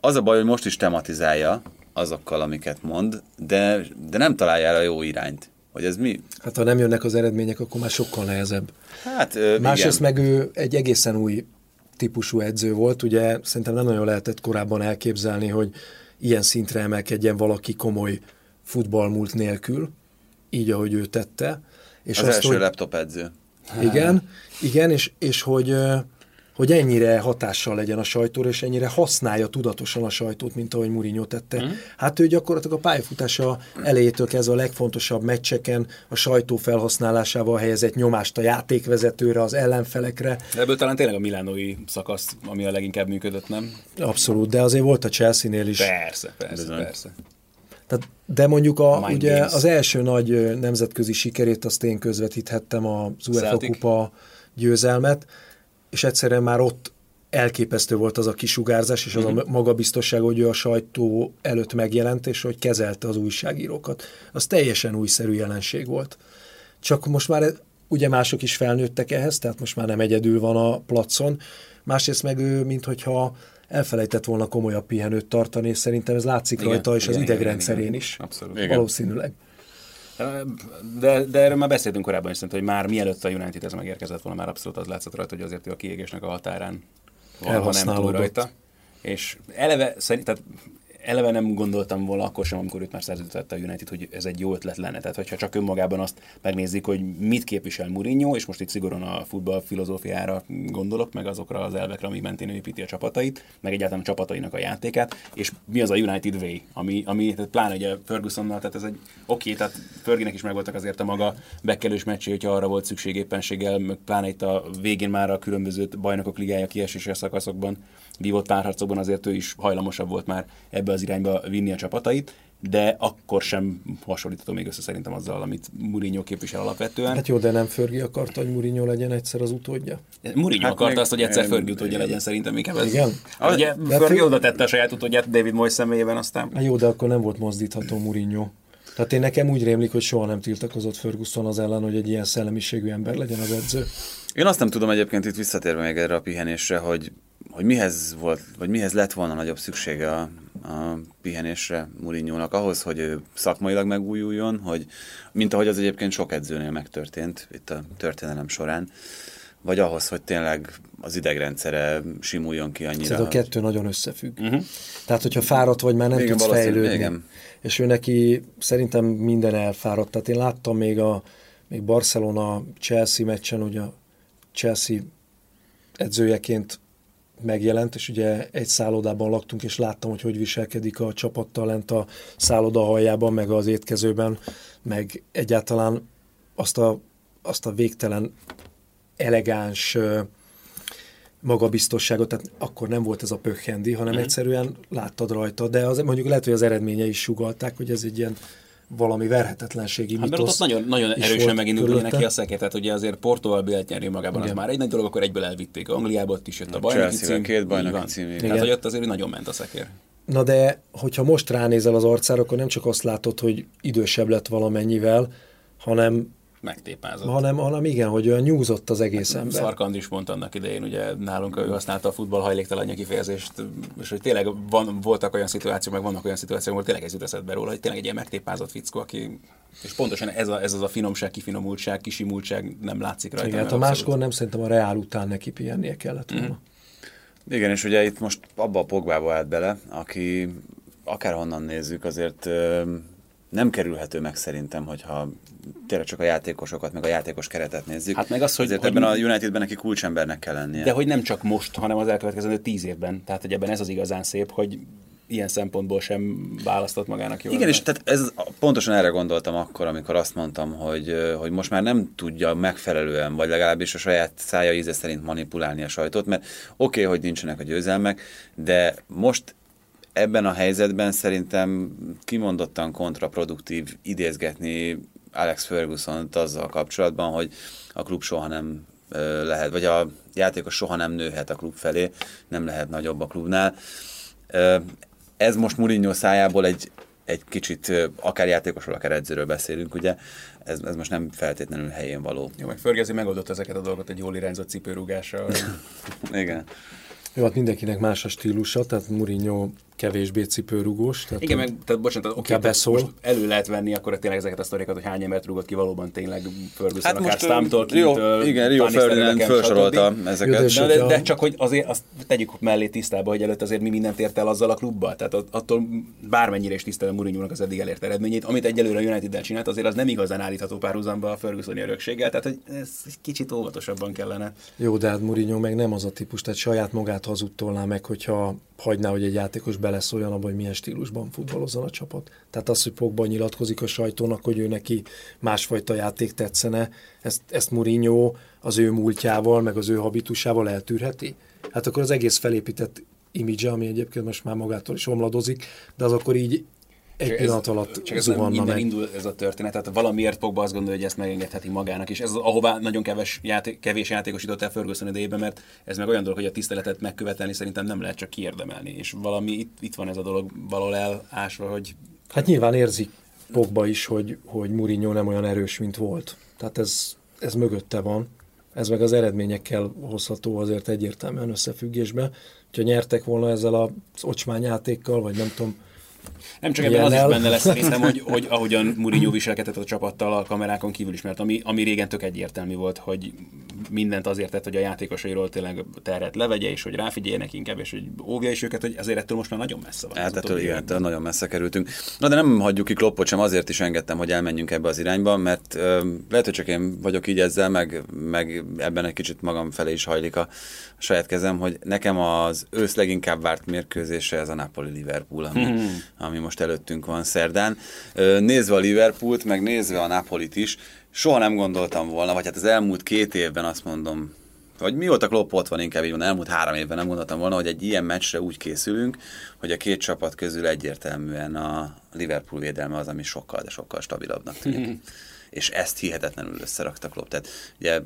Az a baj, hogy most is tematizálja azokkal, amiket mond, de, de nem találja a jó irányt. Hogy ez mi? Hát ha nem jönnek az eredmények, akkor már sokkal nehezebb. Hát, ö, Másrészt meg ő egy egészen új típusú edző volt, ugye szerintem nem nagyon lehetett korábban elképzelni, hogy ilyen szintre emelkedjen valaki komoly futballmúlt nélkül, így, ahogy ő tette. És az azt, első hogy, laptop edző. Igen, igen és, és hogy, hogy ennyire hatással legyen a sajtóra, és ennyire használja tudatosan a sajtót, mint ahogy Mourinho tette. Mm. Hát ő gyakorlatilag a pályafutása elejétől kezdve a legfontosabb meccseken a sajtó felhasználásával helyezett nyomást a játékvezetőre, az ellenfelekre. De ebből talán tényleg a milánói szakasz, ami a leginkább működött, nem? Abszolút, de azért volt a Chelsea-nél is. Persze, persze, Bizony. persze. Tehát, de mondjuk a, Mind ugye Games. az első nagy nemzetközi sikerét azt én közvetíthettem az UEFA kupa győzelmet, és egyszerűen már ott elképesztő volt az a kisugárzás, és az Mhm. a magabiztosság, hogy ő a sajtó előtt megjelent, és hogy kezelte az újságírókat. Az teljesen újszerű jelenség volt. Csak most már ugye mások is felnőttek ehhez, tehát most már nem egyedül van a placon. Másrészt meg ő, minthogyha elfelejtett volna komolyabb pihenőt tartani, és szerintem ez látszik Igen, rajta, és igen, az igen, idegrendszerén igen, is. Abszolút. Igen. Valószínűleg. De, de erről már beszéltünk korábban is, szerintem, hogy már mielőtt a United ez megérkezett volna, már abszolút az látszott rajta, hogy azért ő a kiégésnek a határán van, ha nem túl rajta. És eleve, szerint, tehát eleve nem gondoltam volna akkor sem, amikor őt már szerződtette a United, hogy ez egy jó ötlet lenne. Tehát, hogyha csak önmagában azt megnézzük, hogy mit képvisel Mourinho, és most itt szigorúan a futball filozófiára gondolok, meg azokra az elvekre, ami mentén ő építi a csapatait, meg egyáltalán a csapatainak a játékát, és mi az a United Way, ami, ami tehát pláne ugye Fergusonnal, tehát ez egy oké, tehát Ferginek is megvoltak azért a maga bekkelős meccsé, hogyha arra volt szükség éppenséggel, meg pláne itt a végén már a különböző bajnokok ligája kieséses szakaszokban vívott párharcokban azért ő is hajlamosabb volt már ebbe az irányba vinni a csapatait, de akkor sem hasonlítható még össze szerintem azzal, amit Mourinho képvisel alapvetően. Hát jó, de nem Förgi akarta, hogy Mourinho legyen egyszer az utódja? Mourinho Hát akarta azt, hogy egyszer Fergie utódja legyen szerintem inkább ez. Igen? Ugye De Fergie fő- oda tette a saját utódját David Moyes személyében, aztán Hát jó, de akkor nem volt mozdítható Mourinho. Tehát én nekem úgy rémlik, hogy soha nem tiltakozott Ferguson az ellen, hogy egy ilyen szellemiségű ember legyen az edző. Én azt nem tudom egyébként itt visszatérve még erre a pihenésre, hogy, hogy mihez volt, vagy mihez lett volna nagyobb szüksége a, a pihenésre Mourinho-nak ahhoz, hogy ő szakmailag megújuljon, hogy, mint ahogy az egyébként sok edzőnél megtörtént itt a történelem során, vagy ahhoz, hogy tényleg az idegrendszere simuljon ki annyira. Szerintem a kettő nagyon összefügg. Uh-huh. Tehát, hogyha fáradt vagy, már nem Igen, tudsz fejlődni. igen. És ő neki szerintem minden elfáradt. Tehát én láttam még a még Barcelona-Chelsea meccsen, ugye a Chelsea edzőjeként megjelent, és ugye egy szállodában laktunk, és láttam, hogy hogy viselkedik a csapattal lent a szálloda aljában, meg az étkezőben, meg egyáltalán azt a, azt a végtelen elegáns magabiztosságot, tehát akkor nem volt ez a pökhendi, hanem Mhm. egyszerűen láttad rajta, de az, mondjuk lehet, hogy az eredményei is sugalták, hogy ez egy ilyen valami verhetetlenségi Hát mert ott nagyon, nagyon erősen megindult neki a szekér, tehát ugye azért Portóval bélt nyerni magában Igen. az már egy nagy dolog, akkor egyből elvitték Angliába, ott is jött a A bajnoki cím. két bajnoki van. cím, igen. Tehát, hogy ott azért nagyon ment a szekér. Na de, hogyha most ránézel az arcára, akkor nem csak azt látod, hogy idősebb lett valamennyivel, hanem, Megtépázott. hanem, hanem igen, hogy olyan nyúzott az egész ember. Szarkand is mondta annak idején, ugye nálunk ő használta a futball hajléktalanja kifejezést, és hogy tényleg van, voltak olyan szituációk, meg vannak olyan szituációk, ahol tényleg ez jut eszedbe róla, hogy tényleg egy ilyen megtépázott fickó, aki, és pontosan ez, a, ez az a finomság, kifinomultság, kisimultság nem látszik rajta. Igen, hát mert a máskor nem szerintem a Reál után neki pihennie kellett volna. Igen, és ugye itt most abba a Pogbába állt bele, aki akárhonnan nézzük, azért ö, nem kerülhető meg szerintem, hogyha tényleg csak a játékosokat, meg a játékos keretet nézzük. Hát meg az, hogy- azért hogy- ebben a Unitedben neki kulcsembernek kell lennie. De hogy nem csak most, hanem az elkövetkező tíz évben. Tehát, hogy ebben ez az igazán szép, hogy ilyen szempontból sem választott magának jól. Igen, és tehát ez, pontosan erre gondoltam akkor, amikor azt mondtam, hogy, hogy most már nem tudja megfelelően, vagy legalábbis a saját szája íze szerint manipulálni a sajtót, mert oké, okay, hogy nincsenek a győzelmek, de most ebben a helyzetben szerintem kimondottan kontraproduktív idézgetni Alex ferguson azzal kapcsolatban, hogy a klub soha nem lehet, vagy a játékos soha nem nőhet a klub felé, nem lehet nagyobb a klubnál. Ez most Mourinho szájából egy, egy kicsit, akár játékosról, akár edzőről beszélünk, ugye, ez, ez most nem feltétlenül helyén való. Jó, meg Fergezi megoldott ezeket a dolgokat egy jól irányzott cipőrúgással. Igen. Jó, hát mindenkinek más a stílusa, tehát Mourinho kevésbé cipőrugós. Tehát Igen, meg, tehát bocsánat, tehát, oké, tehát beszól. most elő lehet venni akkor tényleg ezeket a sztorikat, hogy hány embert rúgott ki valóban tényleg Ferguson, Hát akár most, Stamtól, Kintől, igen, Rio Ferdinand felsorolta ezeket. Jó, de de, de csak, hogy azért azt tegyük mellé tisztába, hogy előtt azért mi mindent ért el azzal a klubbal. Tehát att- attól bármennyire is tisztelem mourinho az eddig elért eredményét, amit egyelőre a United-del csinált, azért az nem igazán állítható párhuzamba a Fergusoni örökséggel, tehát hogy ez egy kicsit óvatosabban kellene. Jó, de hát Mourinho meg nem az a típus, tehát saját magát hazudtolná meg, hogyha hagyná, hogy egy játékos beleszóljon abba, hogy milyen stílusban futballozzon a csapat. Tehát az, hogy Pogba nyilatkozik a sajtónak, hogy ő neki másfajta játék tetszene, ezt, ezt Mourinho az ő múltjával, meg az ő habitusával eltűrheti? Hát akkor az egész felépített imidzse, ami egyébként most már magától is omladozik, de az akkor így egy pillanat alatt csak ez zuhanna minden meg. indul ez a történet, tehát valamiért Pogba azt gondolja, hogy ezt megengedheti magának, és ez az, ahová nagyon keves játék, kevés játékos jutott el Ferguson idejében, mert ez meg olyan dolog, hogy a tiszteletet megkövetelni szerintem nem lehet csak kiérdemelni, és valami itt, itt van ez a dolog valahol elásva, hogy Hát nyilván érzik Pogba is, hogy, hogy Mourinho nem olyan erős, mint volt. Tehát ez, ez mögötte van. Ez meg az eredményekkel hozható azért egyértelműen összefüggésbe. Ha nyertek volna ezzel az ocsmány játékkal, vagy nem tudom, Nem csak ebben az is benne lesz szerintem, hogy, hogy ahogyan Mourinho viselkedett a csapattal a kamerákon kívül is, mert ami, ami régen tök egyértelmű volt, hogy mindent azért tett, hogy a játékosairól tényleg terhet levegye, és hogy ráfigyeljenek inkább, és hogy óvja is őket, hogy azért ettől most már nagyon messze van. Hát ettől igen, ettől nagyon messze kerültünk. Na de nem hagyjuk ki Kloppot sem, azért is engedtem, hogy elmenjünk ebbe az irányba, mert ö, lehet, hogy csak én vagyok így ezzel, meg, meg ebben egy kicsit magam felé is hajlik a, a saját kezem, hogy nekem az ősz leginkább várt mérkőzése ez a Napoli-Liverpool, ami, Hmm. Ami most előttünk van szerdán. Nézve a Liverpoolt, meg nézve a Napolit is, soha nem gondoltam volna, vagy hát az elmúlt két évben azt mondom, vagy mióta Klopp ott van, inkább így van, elmúlt három évben nem gondoltam volna, hogy egy ilyen meccsre úgy készülünk, hogy a két csapat közül egyértelműen a Liverpool védelme az, ami sokkal, de sokkal stabilabbnak tűnik. És ezt hihetetlenül összerakta Klopp. Tehát ugye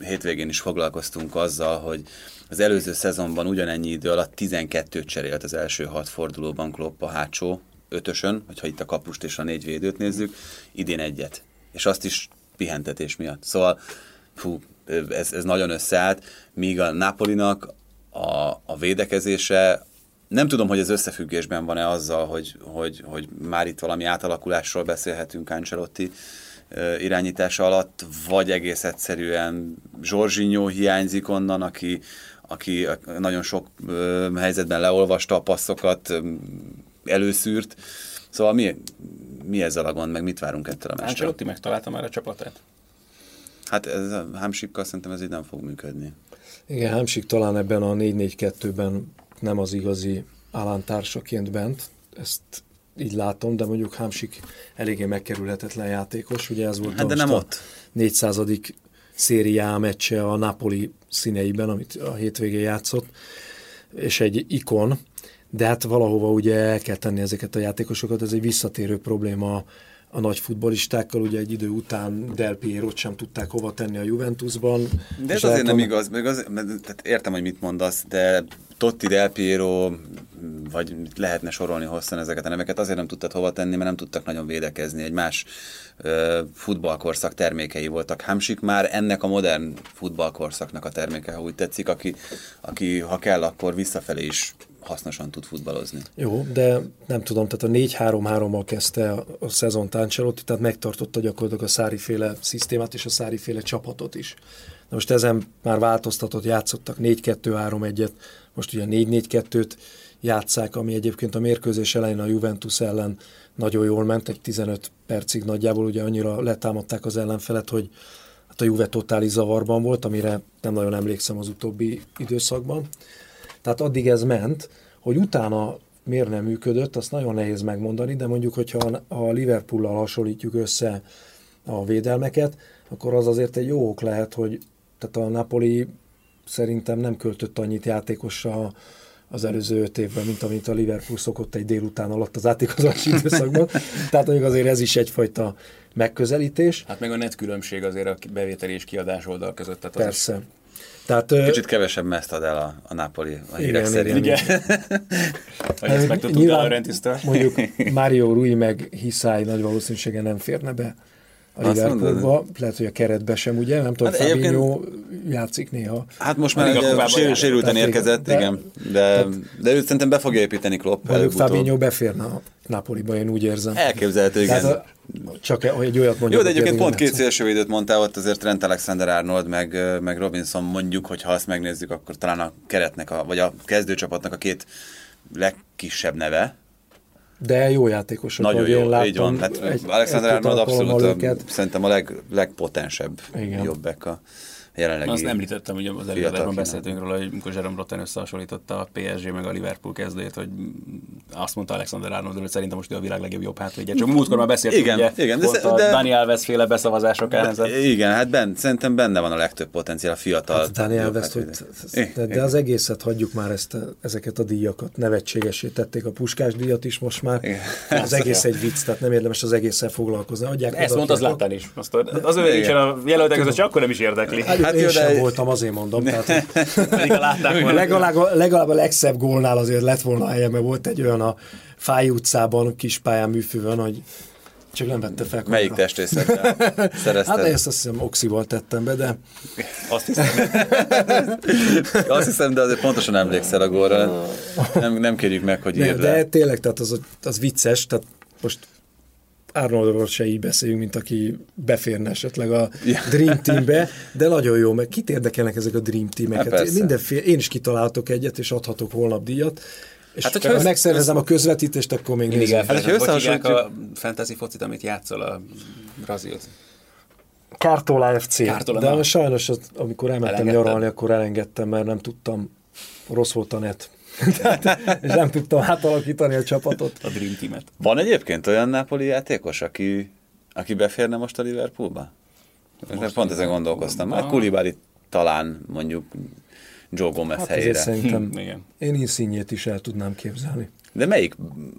hétvégén is foglalkoztunk azzal, hogy az előző szezonban ugyanennyi idő alatt 12-t cserélt az első hat fordulóban Klopp a hátsó ötösön, hogyha itt a kapust és a négy védőt nézzük, idén egyet. És azt is pihentetés miatt. Szóval fú, ez, ez nagyon összeállt, míg a Napolinak a, a védekezése nem tudom, hogy ez összefüggésben van-e azzal, hogy, hogy, hogy már itt valami átalakulásról beszélhetünk Ancelotti irányítása alatt, vagy egész egyszerűen Zsorzsinyó hiányzik onnan, aki, aki nagyon sok helyzetben leolvasta a passzokat, előszűrt. Szóval mi, mi ezzel a gond, meg mit várunk ettől a meccsről? Ancelotti megtalálta már a csapatát? Hát ez a Hámsikkal szerintem ez így nem fog működni. Igen, Hámsik talán ebben a 4-4-2-ben nem az igazi álántársaként bent, ezt így látom, de mondjuk Hámsik eléggé megkerülhetetlen játékos, ugye ez volt Hát de nem a ott. 400. szériá meccse a Napoli színeiben, amit a hétvégén játszott, és egy ikon, de hát valahova ugye el kell tenni ezeket a játékosokat, ez egy visszatérő probléma a nagy futbolistákkal, ugye egy idő után Del Piero-t sem tudták hova tenni a Juventusban. De ez azért nem igaz, meg az, tehát értem, hogy mit mondasz, de Totti Del Piero, vagy lehetne sorolni hosszan ezeket a neveket, azért nem tudtad hova tenni, mert nem tudtak nagyon védekezni. Egy más ö, futballkorszak termékei voltak. Hamsik már ennek a modern futballkorszaknak a terméke, ha úgy tetszik, aki, aki ha kell, akkor visszafelé is hasznosan tud futballozni. Jó, de nem tudom, tehát a 4-3-3-mal kezdte a, szezon Ancelotti, tehát megtartotta gyakorlatilag a Szári-féle szisztémát és a Szári-féle csapatot is. De most ezen már változtatott, játszottak 4-2-3-1-et, most ugye 4-4-2-t játszák, ami egyébként a mérkőzés elején a Juventus ellen nagyon jól ment, egy 15 percig nagyjából ugye annyira letámadták az ellenfelet, hogy hát a Juve totális zavarban volt, amire nem nagyon emlékszem az utóbbi időszakban. Tehát addig ez ment, hogy utána miért nem működött, azt nagyon nehéz megmondani, de mondjuk, hogyha a Liverpool-lal hasonlítjuk össze a védelmeket, akkor az azért egy jó ok lehet, hogy tehát a Napoli szerintem nem költött annyit játékosra az előző öt évben, mint amit a Liverpool szokott egy délután alatt az átigazolási időszakban. Tehát mondjuk azért ez is egyfajta megközelítés. Hát meg a net különbség azért a bevételi és kiadás oldal között. Tehát az Persze. Tehát, Kicsit kevesebb mezt ad el a, a Napoli a hírek Igen, szerint. igen. Igen. Hogy ezt megtudtuk. Mondjuk Mario Rui meg Hiszály nagy valószínűséggel nem férne be a Liverpoolba, lehet, hogy a keretbe sem, ugye? Nem tudom, Hát egyébként- Fabinho játszik néha. Hát most már ugye sér, sérülten Tehát érkezett, de- igen. De, de őt szerintem be fogja építeni Klopp Mondjuk előbb-utóbb. Fabinho beférne a Napoliba, én úgy érzem. Elképzelhető, igen. Tehát a, csak egy olyat mondjuk. Jó, de egyébként pont két játszol. szélsővédőt mondtál, ott azért Trent Alexander-Arnold, meg, meg Robinson mondjuk, hogy ha azt megnézzük, akkor talán a keretnek, a, vagy a kezdőcsapatnak a két legkisebb neve. De jó játékosok. Nagyon jó, láttam, így van. Hát egy- Alexander Arnold abszolút a, szerintem a leg, legpotensebb Igen. jobbek a, jelenlegi Azt említettem, hogy az előadásban beszéltünk róla, hogy amikor Jerome Rotten összehasonlította a PSG meg a Liverpool kezdőjét, hogy azt mondta Alexander Arnold, hogy szerintem most ő a világ legjobb jobb hátvédje. Csak múltkor már beszéltünk, Igen, ugye, igen, de volt ez- a de- Dani Alves féle beszavazások ellen. Igen, hát ben, szerintem benne van a legtöbb potenciál a fiatal. Hát hogy, hátvédek. de, de az egészet hagyjuk már ezt, ezeket a díjakat. Nevetségesé tették a puskás díjat is most már. Igen. Az egész egy vicc, tehát nem érdemes az egésszel foglalkozni. Adják Ezt mondta adják Zlatan is. Azt, az ő nincsen a jelöltek között, csak akkor nem is érdekli. Hát, Hát én jó, sem de- voltam, azért mondom. Tehát, legalább, legalább a legszebb gólnál azért lett volna helye, mert volt egy olyan a Fáj utcában, kispályán műfőn, hogy csak nem vette fel. Melyik kamera. testészettel szerezted? Hát ezt azt hiszem oxival tettem be, de Azt hiszem, Azt hiszem, de azért pontosan emlékszel a gólra. Nem, nem kérjük meg, hogy de, írd de le. tényleg, tehát az, az vicces, tehát most Arnoldról se így beszéljünk, mint aki beférne esetleg a. Dream Teambe, de nagyon jó, mert kit érdekelnek ezek a Dream Hát Teameket? persze. Mindenféle, én is kitaláltok egyet, és adhatok holnap díjat, és Hát, hát, hogyha ha össze- megszervezem a közvetítést, akkor még mindig nézzük. Hát, hogyha a fantasy focit, amit játszol a Brazilt. Kártola FC. Kártola, de na. sajnos, az, amikor elmentem nyaralni, akkor elengedtem, mert nem tudtam, rossz volt a net. Tehát, és nem tudtam átalakítani a csapatot. A Dream Team-et. Van egyébként olyan Napoli játékos, aki, aki beférne most a Liverpoolba? Most pont ezen gondolkoztam. Már Kulibári talán mondjuk Joe Gomez Hát helyére. szerintem Igen. én Insignét is el tudnám képzelni. De melyik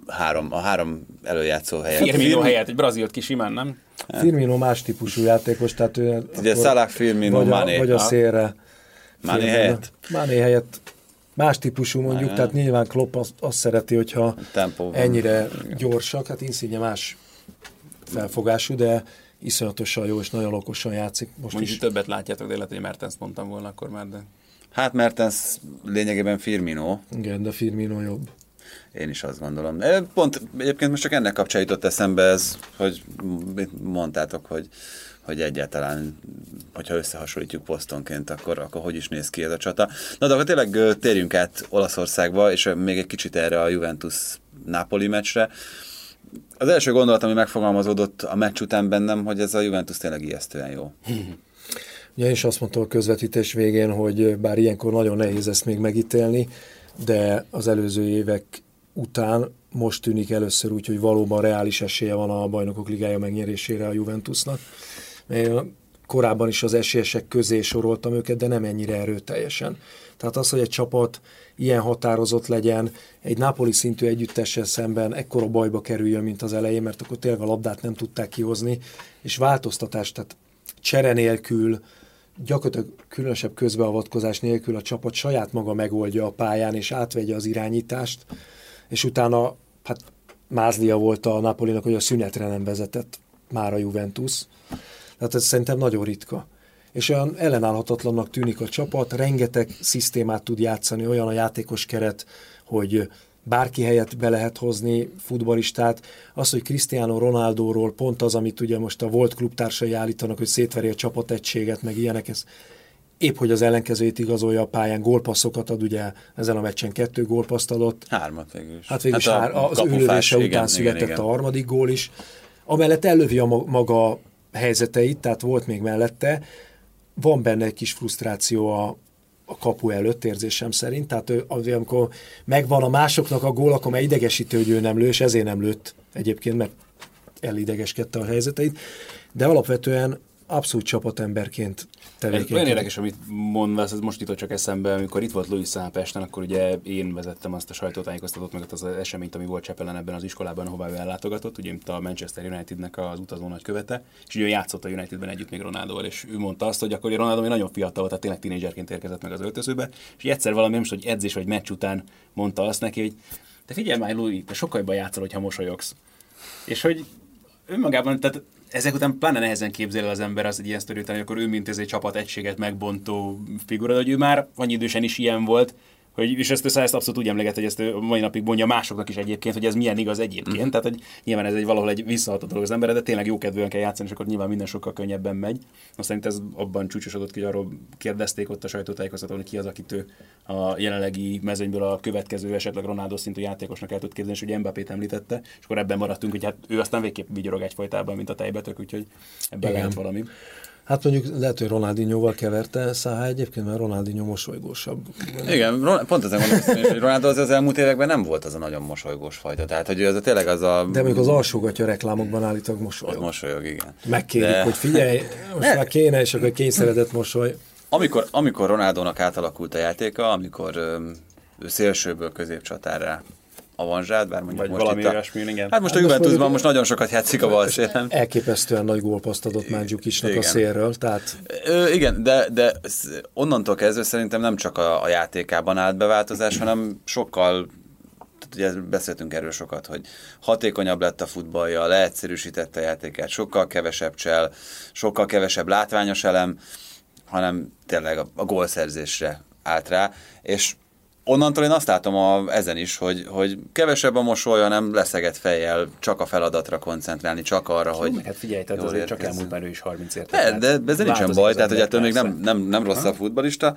három, a három előjátszó helyet? Firmino helyett egy Brazilt ki simán, nem? Firmino más típusú játékos, tehát ő Ugye Salah, Firmino, vagy a, Mané. vagy a Ha? szélre. Mané helyett? Mané helyett más típusú mondjuk, tehát nyilván Klopp azt, azt szereti, hogyha Tempó van. ennyire gyorsak, hát Insigne más felfogású, de iszonyatosan jó és nagyon okosan játszik most Mondjuk is. többet látjátok, de lehet, hogy Mertens mondtam volna akkor már, de Hát Mertens lényegében Firmino, Igen, de Firmino jobb. én is azt gondolom. Pont egyébként most csak ennek kapcsán jutott eszembe ez, hogy mit mondtátok, hogy, hogy egyáltalán, hogyha összehasonlítjuk posztonként, akkor, akkor hogy is néz ki ez a csata. Na de akkor tényleg térjünk át Olaszországba, és még egy kicsit erre a Juventus-Napoli meccsre. Az első gondolat, ami megfogalmazódott a meccs után bennem, hogy ez a Juventus tényleg ijesztően jó. Ugye is azt mondtam a közvetítés végén, hogy bár ilyenkor nagyon nehéz ezt még megítélni, de az előző évek után most tűnik először úgy, hogy valóban reális esélye van a bajnokok ligája megnyerésére a Juventusnak. Korábban is az esélyesek közé soroltam őket, de nem ennyire erőteljesen. Tehát az, hogy egy csapat ilyen határozott legyen, egy Napoli szintű együttessel szemben ekkora bajba kerüljön, mint az elején, mert akkor tényleg a labdát nem tudták kihozni, és változtatás, tehát csere nélkül, gyakorlatilag különösebb közbeavatkozás nélkül a csapat saját maga megoldja a pályán, és átvegye az irányítást, és utána, hát mázlia volt a Napolinak, hogy a szünetre nem vezetett már a Juventus. Tehát ez szerintem nagyon ritka. És olyan ellenállhatatlannak tűnik a csapat, rengeteg szisztémát tud játszani, olyan a játékos keret, hogy bárki helyett be lehet hozni futbalistát. Az, hogy Cristiano Ronaldóról pont az, amit ugye most a volt klubtársai állítanak, hogy szétveri a csapategységet, meg ilyenek, ez épp hogy az ellenkezőjét igazolja a pályán, gólpasszokat ad, ugye ezen a meccsen kettő gólpaszt adott, Hármat végül is. Hát végül is a hát az ő kapufás, lövése igen, után igen, született igen. a harmadik gól is. Amellett ellövi a ma- maga helyzeteit, tehát volt még mellette. Van benne egy kis frusztráció a, a kapu előtt érzésem szerint, tehát ő, amikor megvan a másoknak a gól, akkor már idegesítő, hogy ő nem lő, és ezért nem lőtt egyébként, mert elidegeskedte a helyzeteit, de alapvetően abszolút csapatemberként Tevékenykedik. olyan érdekes, amit mondasz, ez most jutott csak eszembe, amikor itt volt Louis Szápesten, akkor ugye én vezettem azt a sajtótájékoztatót, meg ott az eseményt, ami volt Csepelen ebben az iskolában, ahová ő ellátogatott, ugye mint a Manchester Unitednek az utazó nagykövete, és ugye ő játszott a Unitedben együtt még Ronaldoval, és ő mondta azt, hogy akkor Ronaldo még nagyon fiatal volt, tehát tényleg tínédzserként érkezett meg az öltözőbe, és egyszer valami, nem is, hogy edzés vagy meccs után mondta azt neki, hogy te figyelj már, Louis, te sokkal jobban játszol, hogyha mosolyogsz. És hogy önmagában, tehát ezek után pláne nehezen képzel el az ember az egy ilyen sztori után, hogy akkor ő mint ez egy csapat egységet megbontó figura, hogy ő már annyi idősen is ilyen volt, hogy, és ezt, ezt, abszolút úgy emleget, hogy ezt a mai napig mondja másoknak is egyébként, hogy ez milyen igaz egyébként. Mm. Tehát, hogy nyilván ez egy valahol egy visszaható dolog az emberre, de tényleg jó kedvűen kell játszani, és akkor nyilván minden sokkal könnyebben megy. Azt szerint ez abban csúcsosodott ki, hogy arról kérdezték ott a sajtótájékoztatón, hogy ki az, akit ő a jelenlegi mezőnyből a következő esetleg Ronaldo szintű játékosnak el tud képzelni, és ugye Mbappét említette, és akkor ebben maradtunk, hogy hát ő aztán végképp vigyorog egyfajtában, mint a tejbetök, úgyhogy ebben Igen. lehet valami. Hát mondjuk lehet, hogy Ronaldinhoval keverte Száha egyébként, mert Ronaldinho mosolygósabb. Igen, pont ezen gondolkoztam, hogy Ronaldo az, az elmúlt években nem volt az a nagyon mosolygós fajta. Tehát, hogy az a tényleg az a... De mondjuk az alsógatja reklámokban állítólag Ott mosolyog. mosolyog, igen. Megkérik, De- hogy figyelj, most már kéne, és akkor kényszeredett mosoly. Amikor, amikor Ronaldónak átalakult a játéka, amikor ő szélsőből középcsatárra avanzsált, bár mondjuk Vagy most valami itt a, olyasmi, igen. Hát most a Hát most Juventusban most nagyon sokat játszik a bal szélen. Elképesztően nagy gólpaszt adott Mandzukicsnak a Igen. szélről, tehát Ö, igen, de, de onnantól kezdve szerintem nem csak a, a játékában állt beváltozás, hanem sokkal, ugye beszéltünk erről sokat, hogy hatékonyabb lett a futballja, leegyszerűsítette a játékát, sokkal kevesebb csel, sokkal kevesebb látványos elem, hanem tényleg a, a gólszerzésre állt rá, és onnantól én azt látom a, ezen is, hogy, hogy kevesebb a mosolya, nem leszegett fejjel, csak a feladatra koncentrálni, csak arra, hogy Hogy, hát figyelj, tehát azért csak elmúlt már ő is 30 ért. de, de, de ezzel nincsen baj, tehát hogy ettől még nem, nem nem, rossz a futbalista.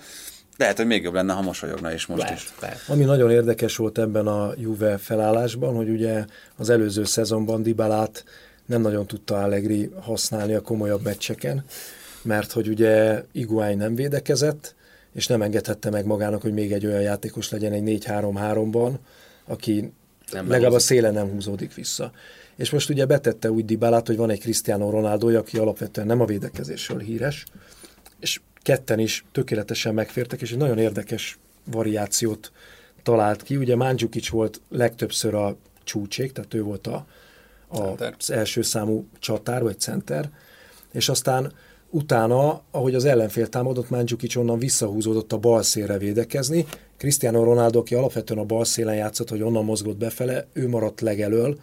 Lehet, hogy még jobb lenne, ha mosolyogna is most lehet, is. lehet. Ami nagyon érdekes volt ebben a Juve felállásban, hogy ugye az előző szezonban Dybalát nem nagyon tudta Allegri használni a komolyabb meccseken, mert hogy ugye Iguain nem védekezett, és nem engedhette meg magának, hogy még egy olyan játékos legyen egy 4-3-3-ban, aki Nem legalább a szélen nem húzódik vissza. És most ugye betette úgy Dybalát, hogy van egy Cristiano Ronaldo, aki alapvetően nem a védekezésről híres, és ketten is tökéletesen megfértek, és egy nagyon érdekes variációt talált ki. Ugye Mandzukic volt legtöbbször a csúcsék, tehát ő volt a, a, az első számú csatár vagy center, és aztán utána, ahogy az ellenfél támadott, Mandzukic onnan visszahúzódott a bal szélre védekezni. Cristiano Ronaldo, aki alapvetően a bal szélen játszott, hogy onnan mozgott befele, ő maradt legelől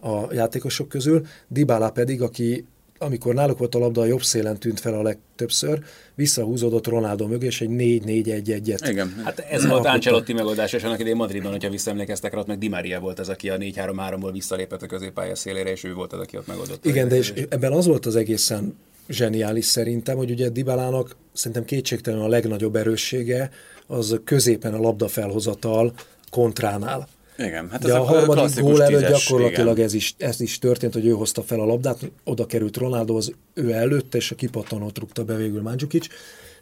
a játékosok közül, Dybala pedig, aki amikor náluk volt a labda, a jobb szélen tűnt fel a legtöbbször, visszahúzódott Ronaldo mögé, és egy 4-4-1-1-et. Igen. Hát ez volt Ancelotti megoldás, és annak idején Madridban, hogyha visszaemlékeztek rá, ott meg Di Maria volt az, aki a 4-3-3-ból visszalépett a középpálya szélére, és ő volt az, aki ott megoldott. Igen, de és ebben az volt az egészen zseniális szerintem, hogy ugye Dybalának szerintem kétségtelen a legnagyobb erőssége az középen a labda felhozatal kontránál. Igen, hát De ez a harmadik klasszikus gól előtt gyakorlatilag igen. ez is, ez is történt, hogy ő hozta fel a labdát, oda került Ronaldo, az ő előtte, és a kipattanót rúgta be végül Mandzukic,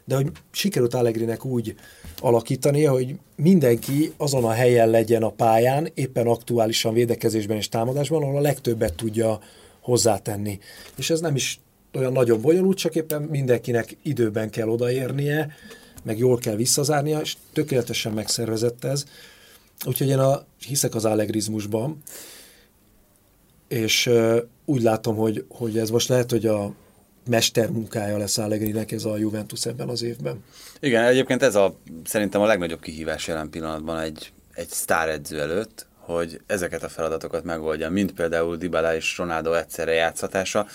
de hogy sikerült Allegrinek úgy alakítania, hogy mindenki azon a helyen legyen a pályán, éppen aktuálisan védekezésben és támadásban, ahol a legtöbbet tudja hozzátenni. És ez nem is olyan nagyon bonyolult, csak éppen mindenkinek időben kell odaérnie, meg jól kell visszazárnia, és tökéletesen megszervezett ez. Úgyhogy én a, hiszek az allegrizmusban, és uh, úgy látom, hogy, hogy ez most lehet, hogy a mester munkája lesz Allegrinek ez a Juventus ebben az évben. Igen, egyébként ez a, szerintem a legnagyobb kihívás jelen pillanatban egy, egy sztáredző előtt, hogy ezeket a feladatokat megoldja, mint például Dybala és Ronaldo egyszerre játszhatása.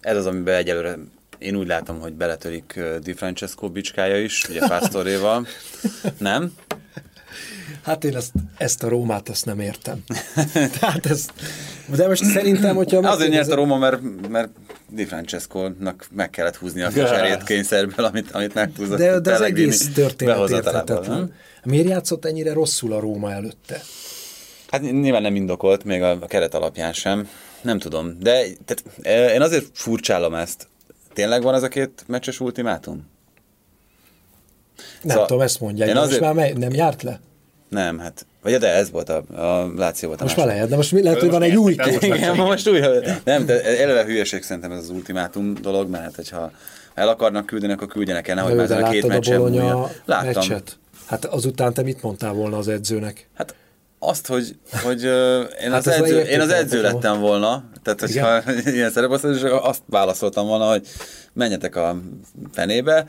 Ez az, amiben egyelőre én úgy látom, hogy beletörik Di Francesco bicskája is, ugye Pastoréval. Nem? Hát én ezt, ezt a Rómát ezt nem értem. Tehát ez, de most szerintem, hogyha... Azért nyert a Róma, mert, mert Di Francesco-nak meg kellett húzni a keserét kényszerből, amit, amit meghúzott. De, de az egész történet érthetetlen. Miért játszott ennyire rosszul a Róma előtte? Hát nyilván nem indokolt, még a, a keret alapján sem. Nem tudom. De tehát, eh, én azért furcsálom ezt. Tényleg van ez a két meccses ultimátum? Nem Szóval tudom, ezt mondják. én azért- Most már nem járt le? Nem, hát... Vagy de ez volt a, a Láció volt a Most már lehet, de most mi, lehet, hogy van egy új két. Igen, most új. Nem, de eleve hülyeség szerintem ez az ultimátum dolog, mert hát, hogyha el akarnak küldeni, akkor küldjenek el, nehogy már ezen a két a meccsen múljon. Láttam. meccset? Hát azután te mit mondtál volna az edzőnek? Hát azt, hogy, hogy én, Hát az edző, én az edző lettem volna, tehát hogyha ilyen szerep és azt válaszoltam volna, hogy menjetek a fenébe,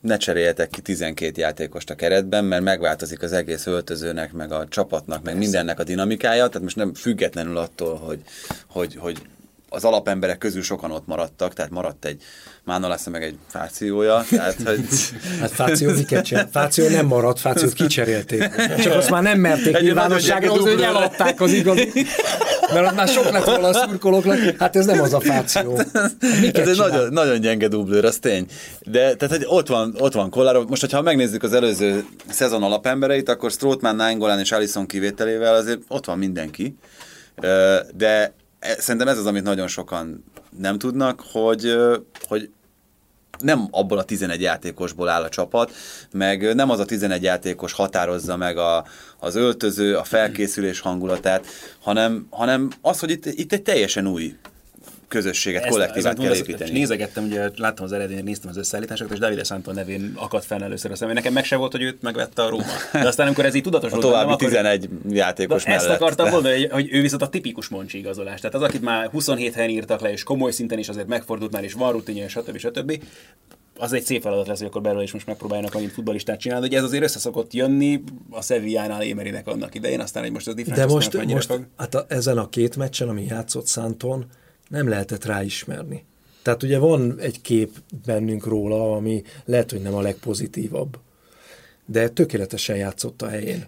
ne cseréljetek ki 12 játékost a keretben, mert megváltozik az egész öltözőnek, meg a csapatnak, meg mindennek a dinamikája, tehát most nem függetlenül attól, hogy, hogy, hogy az alapemberek közül sokan ott maradtak, tehát maradt egy Mánolász meg egy fációja, tehát hogy Hát Fáció miket csinál? Fáció nem maradt, Fációt kicserélték. Csak azt már nem merték nyilvánosságra hozni, hogy eladták az igazi. Mert ott már sok lett volna a szurkolóknak. Hát ez nem az a Fáció. Hát miket Ez egy csinál? nagyon, nagyon gyenge dublőr, az tény. De tehát, hogy ott van, ott van Kolláró. Most, hogyha megnézzük az előző szezon alapembereit, akkor Strootman, Nainggolan és Alisson kivételével azért ott van mindenki. De szerintem ez az, amit nagyon sokan nem tudnak, hogy, hogy nem abból a 11 játékosból áll a csapat, meg nem az a 11 játékos határozza meg a, az öltöző, a felkészülés hangulatát, hanem, hanem az, hogy itt, itt egy teljesen új közösséget, Ezt- kollektívát ezt kell építeni. Nézegettem, ugye láttam az eredményt, néztem az összeállításokat, és Davide Santo nevén akadt fenn először a szemem. Nekem meg se volt, hogy őt megvette a Róma. De aztán, amikor ez így tudatos A volt, további akkor- 11 játékos Na, ezt mellett. akartam De- mondani, hogy, hogy ő viszont a tipikus Moncsi igazolás. Tehát az, akit már 27 helyen írtak le, és komoly szinten is azért megfordult már, és van rutinja, stb. stb. Az egy szép feladat lesz, hogy akkor belőle is most megpróbáljanak megint futbalistát csinálni, de ugye ez azért össze szokott jönni a Sevillánál Émerinek annak idején, aztán hogy most az De most, most fog. hát a, ezen a két meccsen, ami játszott Szánton, nem lehetett ráismerni. Tehát ugye van egy kép bennünk róla, ami lehet, hogy nem a legpozitívabb, de tökéletesen játszott a helyén.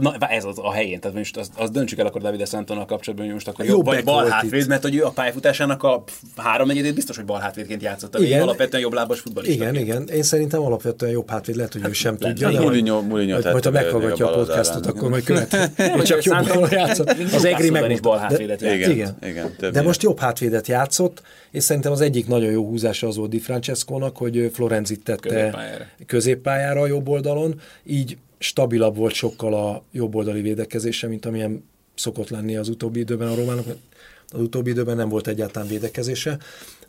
Na, ez az a helyén, tehát most azt, azt döntsük el akkor Davide Santonnal kapcsolatban, hogy most akkor Jobb jobb, vagy bal hátvéd, itt. mert hogy ő a pályafutásának a pff, háromnegyedét biztos, hogy bal hátvédként játszott, igen, alapvetően jobb lábas futballista. Igen, igen. Én szerintem alapvetően jobb hátvéd, lehet, hogy ő sem lehet, tudja. igen. de majd- Mourinho- Mourinho majd, ha meghallgatja a podcastot, akkor majd követ. Csak jobb játszott. Az Egri is megmondta. bal De- hátvédet játszott. Igen, De most jobb hátvédet játszott, és szerintem az egyik nagyon jó húzása az volt Di Francesco-nak, hogy Florenzit tette Középpályára. középpályára a jobb oldalon, így stabilabb volt sokkal a jobb oldali védekezése, mint amilyen szokott lenni az utóbbi időben a romának, mert az utóbbi időben nem volt egyáltalán védekezése.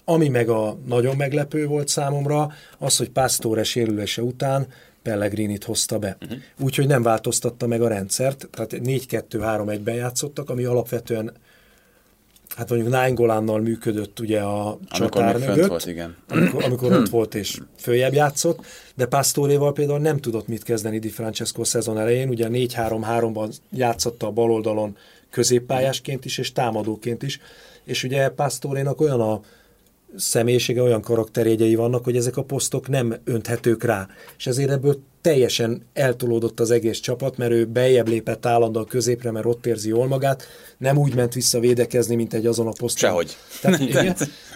Ami meg a nagyon meglepő volt számomra, az, hogy Pastore sérülése után Pellegrinit hozta be. Uh-huh. Úgyhogy nem változtatta meg a rendszert, tehát 4-2-3-1-ben játszottak, ami alapvetően hát mondjuk Nainggolánnal működött ugye a csatár fönt mögött, volt, igen. amikor, amikor ott volt és följebb játszott, de Pastoréval például nem tudott mit kezdeni Di Francesco szezon elején, ugye 4-3-3-ban játszotta a bal oldalon középpályásként is, és támadóként is, és ugye Pastorénak olyan a személyisége, olyan karakterjegyei vannak, hogy ezek a posztok nem önthetők rá. És ezért ebből teljesen eltolódott az egész csapat, mert ő beljebb lépett állandóan középre, mert ott érzi jól magát, nem úgy ment vissza védekezni, mint egy azon a poszton. Sehogy. Tehát, igen,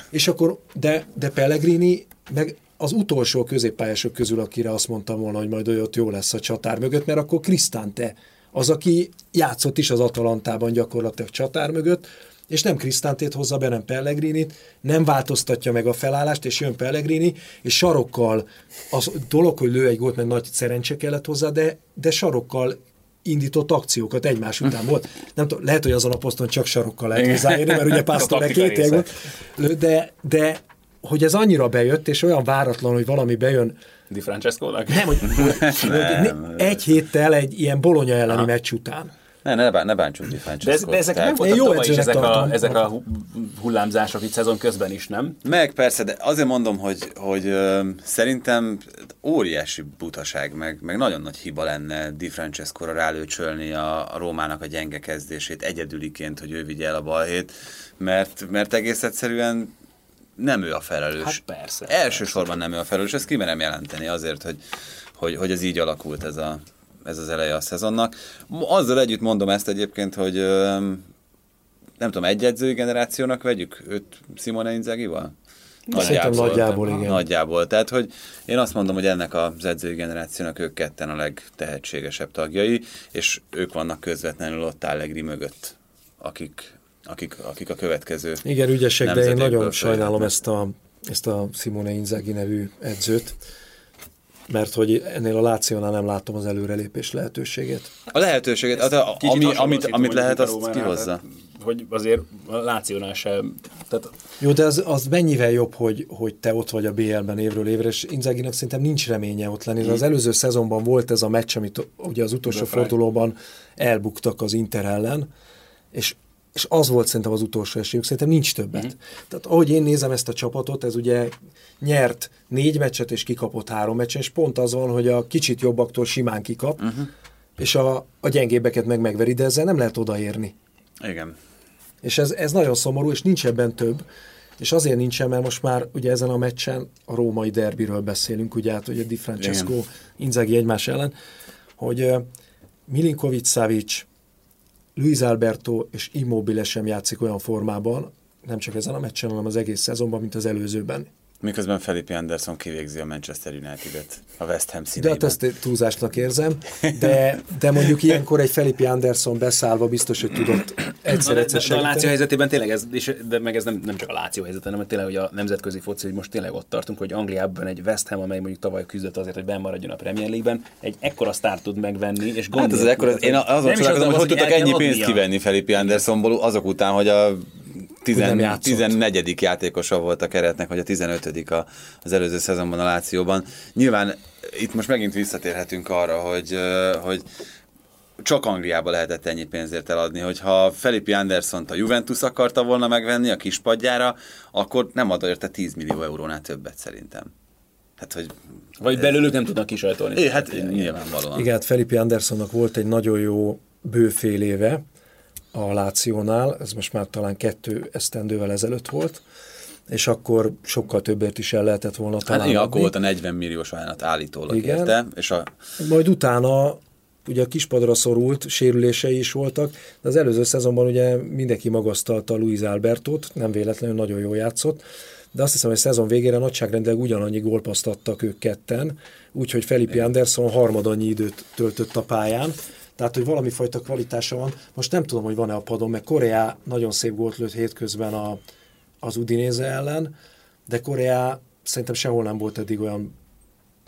és akkor, de, de Pellegrini meg az utolsó középpályások közül, akire azt mondtam volna, hogy majd ott jó lesz a csatár mögött, mert akkor Krisztánte az, aki játszott is az Atalantában gyakorlatilag csatár mögött, és nem Krisztántét hozza be, nem Pellegrinit, nem változtatja meg a felállást, és jön Pellegrini, és sarokkal, az dolog, hogy lő egy gólt, mert nagy szerencse kellett hozzá, de, de sarokkal indított akciókat egymás után volt. Nem tudom, lehet, hogy azon a poszton csak sarokkal lehet hozzáérni, mert ugye taktika két lő, de, de hogy ez annyira bejött, és olyan váratlan, hogy valami bejön, Di Francesco-nak? nem, hogy nem, egy héttel egy ilyen Bolonya elleni meccs után. Ne, ne, bán- ne bántsuk Di De, ez, de ezek Tehát- meg voltak jó tavaly is ezek a, ezek a hu- hullámzások itt szezon közben is, nem? Meg persze, de azért mondom, hogy, hogy ö, szerintem óriási butaság, meg, meg nagyon nagy hiba lenne Di Francesco-ra rálőcsölni a, a Rómának a gyenge kezdését egyedüliként, hogy ő vigye el a balhét, mert, mert egész egyszerűen nem ő a felelős. Hát persze, Elsősorban nem ő a felelős, ezt kimerem jelenteni azért, hogy, hogy, hogy ez így alakult ez, a, ez az eleje a szezonnak. Azzal együtt mondom ezt egyébként, hogy nem tudom, egy edzői generációnak vegyük őt Simone Inzaghival? Szerintem nagyjából, igen. Nagyjából. Tehát, hogy én azt mondom, hogy ennek az edzői generációnak ők ketten a legtehetségesebb tagjai, és ők vannak közvetlenül ott Allegri mögött, akik, akik, akik a következő Igen, ügyesek, de én nagyon sajnálom ezt a, ezt a Simone Inzaghi nevű edzőt, mert hogy ennél a Lációnál nem látom az előrelépés lehetőségét. A lehetőséget, a, Kicsit ami, amit, amit lehet, azt kihozza. tehát, Hogy azért a Lációnál sem, tehát Jó, de az, az mennyivel jobb, hogy, hogy te ott vagy a BL-ben évről évre, és Inzaginak szerintem nincs reménye ott lenni. De az előző szezonban volt ez a meccs, amit ugye az utolsó fordulóban elbuktak az Inter ellen, és és az volt szerintem az utolsó esélyük, szerintem nincs többet. Mm. Tehát ahogy én nézem ezt a csapatot, ez ugye nyert négy meccset és kikapott három meccsen, és pont az van, hogy a kicsit jobbaktól simán kikap, uh-huh. és a, a gyengébbeket meg megveri, de ezzel nem lehet odaérni. Igen. És ez, ez nagyon szomorú, és nincs ebben több. És azért nincsen, mert most már ugye ezen a meccsen a római derbiről beszélünk, ugye hát ugye Di Francesco, Igen. Inzaghi egymás ellen, hogy uh, Milinkovic, Savic, Luis Alberto és Immobile sem játszik olyan formában, nem csak ezen a meccsen, hanem az egész szezonban, mint az előzőben. Miközben Felipe Anderson kivégzi a Manchester United-et a West Ham De színeiben. hát ezt túlzásnak érzem, de, de mondjuk ilyenkor egy Felipe Anderson beszállva biztos, hogy tudott De, egyszer-egyszer de, de a Láció helyzetében tényleg ez, és, de meg ez nem, nem csak a Láció helyzet, hanem tényleg hogy a nemzetközi foci, hogy most tényleg ott tartunk, hogy Angliában egy West Ham, amely mondjuk tavaly küzdött azért, hogy bemaradjon a Premier League-ben, egy ekkora sztár tud megvenni, és gond Hát ez az nélkül. ekkor, én azon hogy az, hogy tudtak ennyi pénzt adnia. kivenni Felipe Andersonból azok után, hogy a Hogy nem 10, játszott. 14. játékosa volt a keretnek, vagy a 15. A, az előző szezonban a Lációban. Nyilván itt most megint visszatérhetünk arra, hogy, hogy csak Angliába lehetett ennyi pénzért eladni, hogyha Felipe Andersont a Juventus akarta volna megvenni a kispadjára, akkor nem ad érte 10 millió eurónál többet szerintem. Hát, hogy... Vagy belőlük nem tudnak kisajtolni. É, hát nyilvánvalóan. Igen, hát Felipe Andersonnak volt egy nagyon jó bőfél éve a Lációnál, ez most már talán kettő esztendővel ezelőtt volt, és akkor sokkal többért is el lehetett volna Hát talán igen, akkor volt a 40 milliós ajánlat állítólag Igen. érte, és a, Majd utána ugye a kispadra szorult, sérülései is voltak, de az előző szezonban ugye mindenki magasztalta Luis Albertot, nem véletlenül nagyon jól játszott, de azt hiszem, hogy a szezon végére nagyságrendileg ugyanannyi gólpaszt adtak ők ketten, úgyhogy Felipe Anderson harmadannyi időt töltött a pályán, tehát, hogy valami fajta kvalitása van. Most nem tudom, hogy van-e a padon, mert Korea nagyon szép gólt lőtt hétközben a, az Udinéze ellen, de Korea szerintem sehol nem volt eddig olyan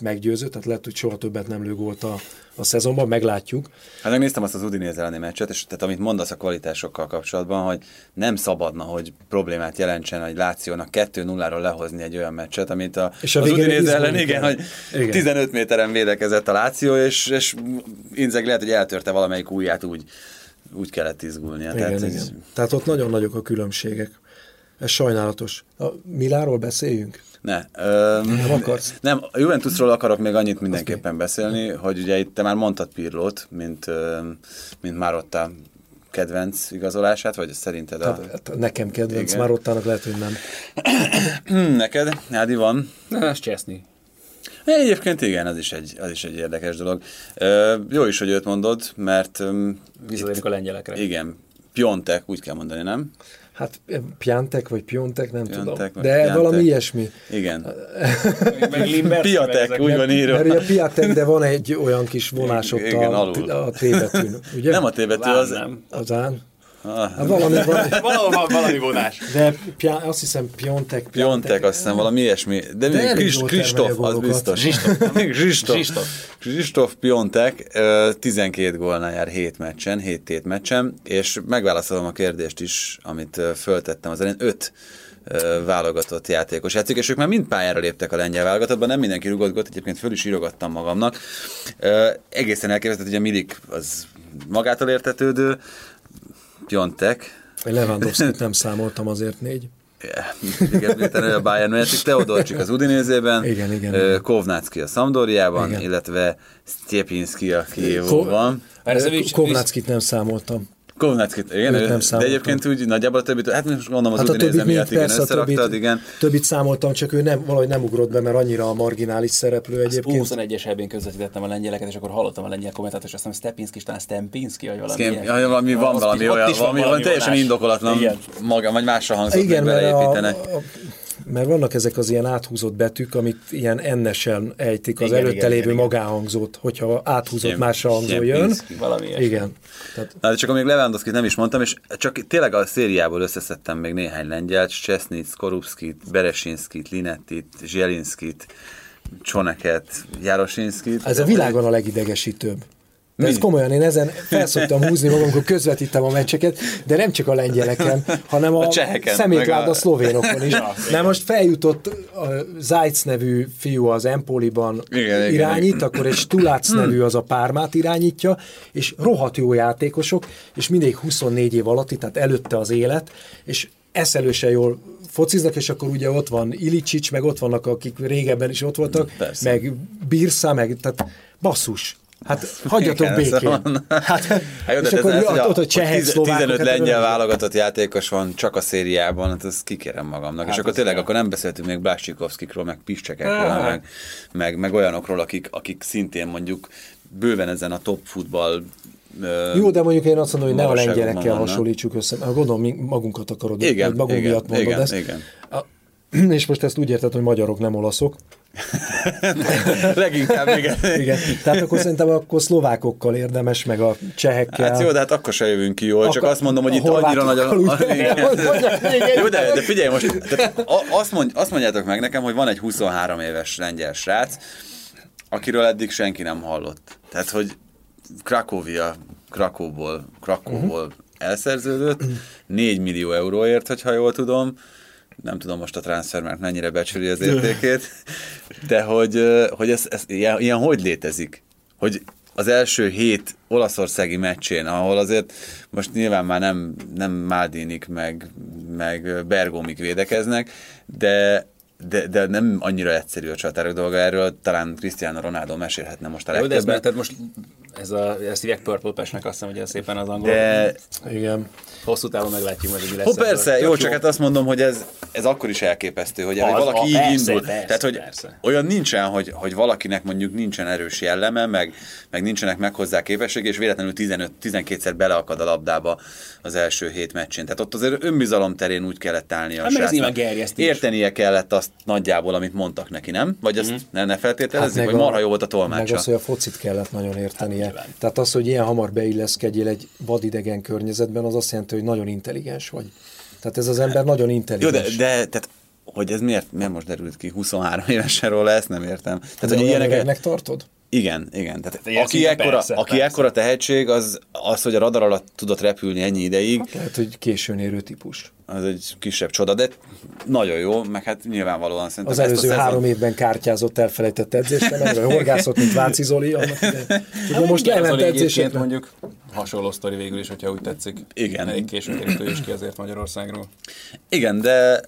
meggyőző, tehát lehet, hogy soha többet nem lő gólt a, a szezonban, meglátjuk. Hát megnéztem azt az Udinese elleni meccset, és tehát amit mondasz a kvalitásokkal kapcsolatban, hogy nem szabadna, hogy problémát jelentsen egy Lációnak 2-0-ról lehozni egy olyan meccset, amit a, És a az Udinese ellen, igen, hogy Igen. 15 méteren védekezett a Láció, és, és Inzeg lehet, hogy eltörte valamelyik ujját úgy, úgy kellett izgulnia. Igen, tehát, igen. hogy- Tehát ott nagyon nagyok a különbségek. Ez sajnálatos. A Miláról beszéljünk? Ne. Öm, Nem akarsz? Nem, a Juventusról akarok még annyit mindenképpen beszélni, hogy ugye itt te már mondtad Pirlót, mint, mint Marotta kedvenc igazolását, vagy szerinted a... Hát nekem kedvenc, Igen. már ottának lehet, hogy nem. Neked? Ádi van? Na, ez Cseszni. Egyébként igen, az is egy, az is egy érdekes dolog. Ö, jó is, hogy őt mondod, mert Visszatérünk a lengyelekre. igen, Piontek, úgy kell mondani, nem? Hát Piantek vagy Piontek, nem Piontek tudom. vagy De Piantek. valami ilyesmi. Igen. Piotek, úgy van írva. Mert ugye Piatek, de van egy olyan kis vonás ott Igen, a, alul. a T betűn, ugye? Nem a tévedő, az... nem. Azán. Ah, Hát valami van, Valahol valami vonás. de Pia, azt hiszem Piontek, Piontek, azt hiszem valami ilyesmi. De, De még elég Kris, jól Kristóf, az biztos. Kristóf. Piontek ö, 12 gólnál jár 7 meccsen, 7 tét meccsen, és megválaszolom a kérdést is, amit föltettem az elején. 5 válogatott játékos játszik, és ők már mind pályára léptek a lengyel válogatottban, nem mindenki rugott egyébként föl is írogattam magamnak. Egészen elképesztett, hogy a Milik az magától értetődő, Piontek, Lewandowski nem számoltam azért négy. igen, ő a Bayern játszik, Teodorcsik az Udinézében, Igen, igen. Kovnacki a Szamdóriában, Igen. illetve Stjepinski a Kijevóban. Persze, visz- Kovnackit nem számoltam. Kovnacki, igen, Őt nem de egyébként úgy nagyjából a többit, hát most gondolom az Hát a többit miatt igen, persze, a többit, igen. többit számoltam, csak ő nem, valahogy nem ugrott be, mert annyira a marginális szereplő egyébként. U21-es ebben közvetítettem a lengyeleket, és akkor hallottam a lengyel kommentátor, és azt mondom, Stepinski, talán Stempinski, vagy valami Szkém, ilyen. ja, valami, van valami olyan, van valami, valami teljesen indokolatlan Igen. maga, vagy másra hangzott, Igen, mert, a, a, mert vannak ezek az ilyen áthúzott betűk, amit ilyen ennesen ejtik az Igen, előtte igen, lévő igen, magáhangzót, hogyha áthúzott Siem- másra hangzó jön. Valami. Igen. Tehát Na, de csak amíg Lewandowski nem is mondtam, és csak tényleg a szériából összeszedtem még néhány lengyelt, Csesznic, Korupskit, Beresinskit, Linettit, Zsielinskit, Csoneket, Jarosinskit. ez a világon a legidegesítőbb. De ez komolyan, én ezen felszoktam húzni magam, amikor közvetítem a meccseket, de nem csak a lengyeleken, hanem a, A cseheken, szemétláda a- szlovénokon is. Mert most feljutott a Zajc nevű fiú az Empoliban Igen, irányít, igen. akkor egy Stulác nevű az a Pármát irányítja, és rohadt jó játékosok, és mindig 24 év alatti, tehát előtte az élet, és eszelősen jól fociznak, és akkor ugye ott van Ilicsics, meg ott vannak, akik régebben is ott voltak, Persze. meg Birsza, meg tehát basszus. Hát hagyjatok békén. szóval- Hát, Hát jó, és akkor ez, ott, ott a csehek, tiz- szlovákok, 15 hát lengyel válogatott játékos van csak a szériában, hát ezt kikérem magamnak. és Hát akkor az tényleg akkor nem beszéltünk még Blásikovszkikról, meg Piszcsekekről, meg, meg, meg olyanokról, akik, akik szintén mondjuk bőven ezen a top futball Jó, de mondjuk én azt mondom, hogy ne a lengyelekkel hasonlítsuk össze. Gondolom, mi magunkat akarod, Igen, vagy magunk igen, miatt mondod igen, ezt. igen. A, és most ezt úgy érted, hogy magyarok, nem olaszok. Leginkább igen. Igen. Tehát akkor szerintem akkor szlovákokkal érdemes, meg a csehekkel. Hát jó, de hát akkor se jövünk ki jól, csak Akkor- azt mondom, hogy itt annyira nagy a... Jó, de, de figyelj most, a- azt, mond, azt mondjátok meg nekem, hogy van egy 23 éves lengyel srác, akiről eddig senki nem hallott. Tehát, hogy Krakóvia, Krakóból, Krakóból uh-huh. elszerződött, 4 millió euróért, hogyha jól tudom, nem tudom most a transfermarkt mennyire becsüli az értékét, de hogy, hogy ez, ez ilyen, ilyen hogy létezik? Hogy az első hét olaszországi meccsén, ahol azért most nyilván már nem, nem Maldinik meg, meg Bergomik védekeznek, de de, de nem annyira egyszerű a csatárok dolga, erről talán Cristiano Ronaldo mesélhetne most a Jó, de ez, legtöbbet. tehát most ez a, ezt hívják Purple Patch-nek, azt hiszem, hogy ez szépen az angol. De Igen. Hosszú távon meglátjuk majd, hogy mi lesz. Ó, ebből. persze, jó, csak hát azt mondom, hogy ez, ez akkor is elképesztő, hogy, hogy Az- valaki a- így persze, indul. persze, Tehát, hogy persze. olyan nincsen, hogy, hogy valakinek mondjuk nincsen erős jelleme, meg, meg nincsenek meg hozzá képesség, és véletlenül 15-12-szer beleakad a labdába az első hét meccsén. Tehát ott azért önbizalom terén úgy kellett állni a Hát meg ez srácnak. Értenie kellett azt nagyjából, amit mondtak neki, nem? Vagy azt ne, ne feltételezzük, meg vagy marha jó volt a Meg tolmácsa. az, hogy a focit kellett nagyon értenie. Nyilván. Tehát az, hogy ilyen hamar beilleszkedjél egy vadidegen környezetben, az azt jelenti, hogy nagyon intelligens vagy. Tehát ez az ember nagyon Jó, intelligens. de, de tehát, hogy ez miért, miért most derült ki 23 évesen róla, ezt nem értem. Tehát, hogy ilyeneket, tartod? Igen, igen. Tehát ilyen aki, szinte ekkora, persze, aki persze. ekkora tehetség, az, az, hogy a radar alatt tudott repülni ennyi ideig, Lehet, hogy későn érő típus. az egy kisebb csoda, de nagyon jó, meg hát nyilvánvalóan szerintem Az ezt a előző szezon- három évben kártyázott, elfelejtett edzésre, vagy horgászott, mint Váci Zoli. annak. Ugye Hát most egyébként edzésekre. mondjuk hasonló sztori végül is, hogyha úgy tetszik. Igen. Elég későn ő is ki azért Magyarországról. Igen, de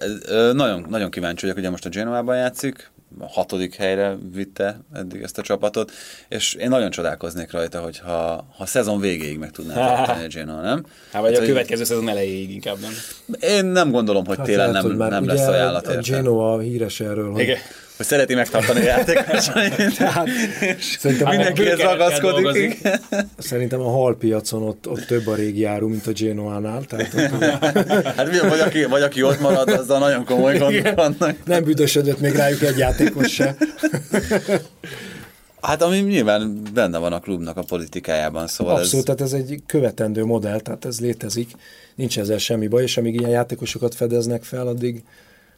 nagyon, nagyon kíváncsi vagyok, ugye most a Genoában játszik, a hatodik helyre vitte eddig ezt a csapatot, és én nagyon csodálkoznék rajta, hogyha ha a szezon végéig meg tudná tartani a Genoa, nem? Hát vagy a hogy következő szezon elejéig inkább, nem? Én nem gondolom, hogy Hát télen lehet, nem, hogy nem ugye lesz ajánlat A érte. Genoa híres erről, hogy Igen. Hogy szereti megtartani a játékosait. szerintem, Mindenki bőkerekkel ez ragaszkodik. dolgozik. szerintem a halpiacon ott, ott több a régi áru, mint a Genoánál. Tehát ott Hát mi, vagy aki, vagy aki ott marad, azzal nagyon komoly gondok vannak. nem büdösödött még rájuk egy játékos se. Hát ami nyilván benne van a klubnak a politikájában, szóval Abszolút, ez... tehát ez egy követendő modell, tehát ez létezik. Nincs ezzel semmi baj, és amíg ilyen játékosokat fedeznek fel, addig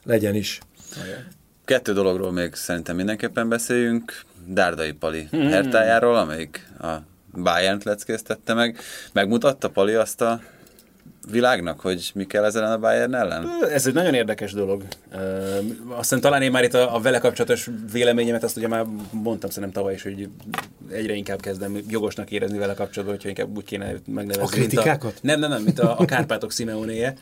legyen is. Kettő dologról még szerintem mindenképpen beszéljünk. Dárdai Pali hmm. hertájáról, amelyik a Bayern-t leckéztette meg. Megmutatta Pali azt a világnak, hogy mi kell ezen a Bayern ellen? Ez egy nagyon érdekes dolog. Azt hiszem talán én már itt a, a vele kapcsolatos véleményemet, azt ugye már mondtam szerintem tavaly is, hogy egyre inkább kezdem jogosnak érezni vele kapcsolatban, hogyha inkább úgy kéne megnevezni. A kritikákat? A, nem, nem, nem, mint a, a Kárpátok Simeonéje.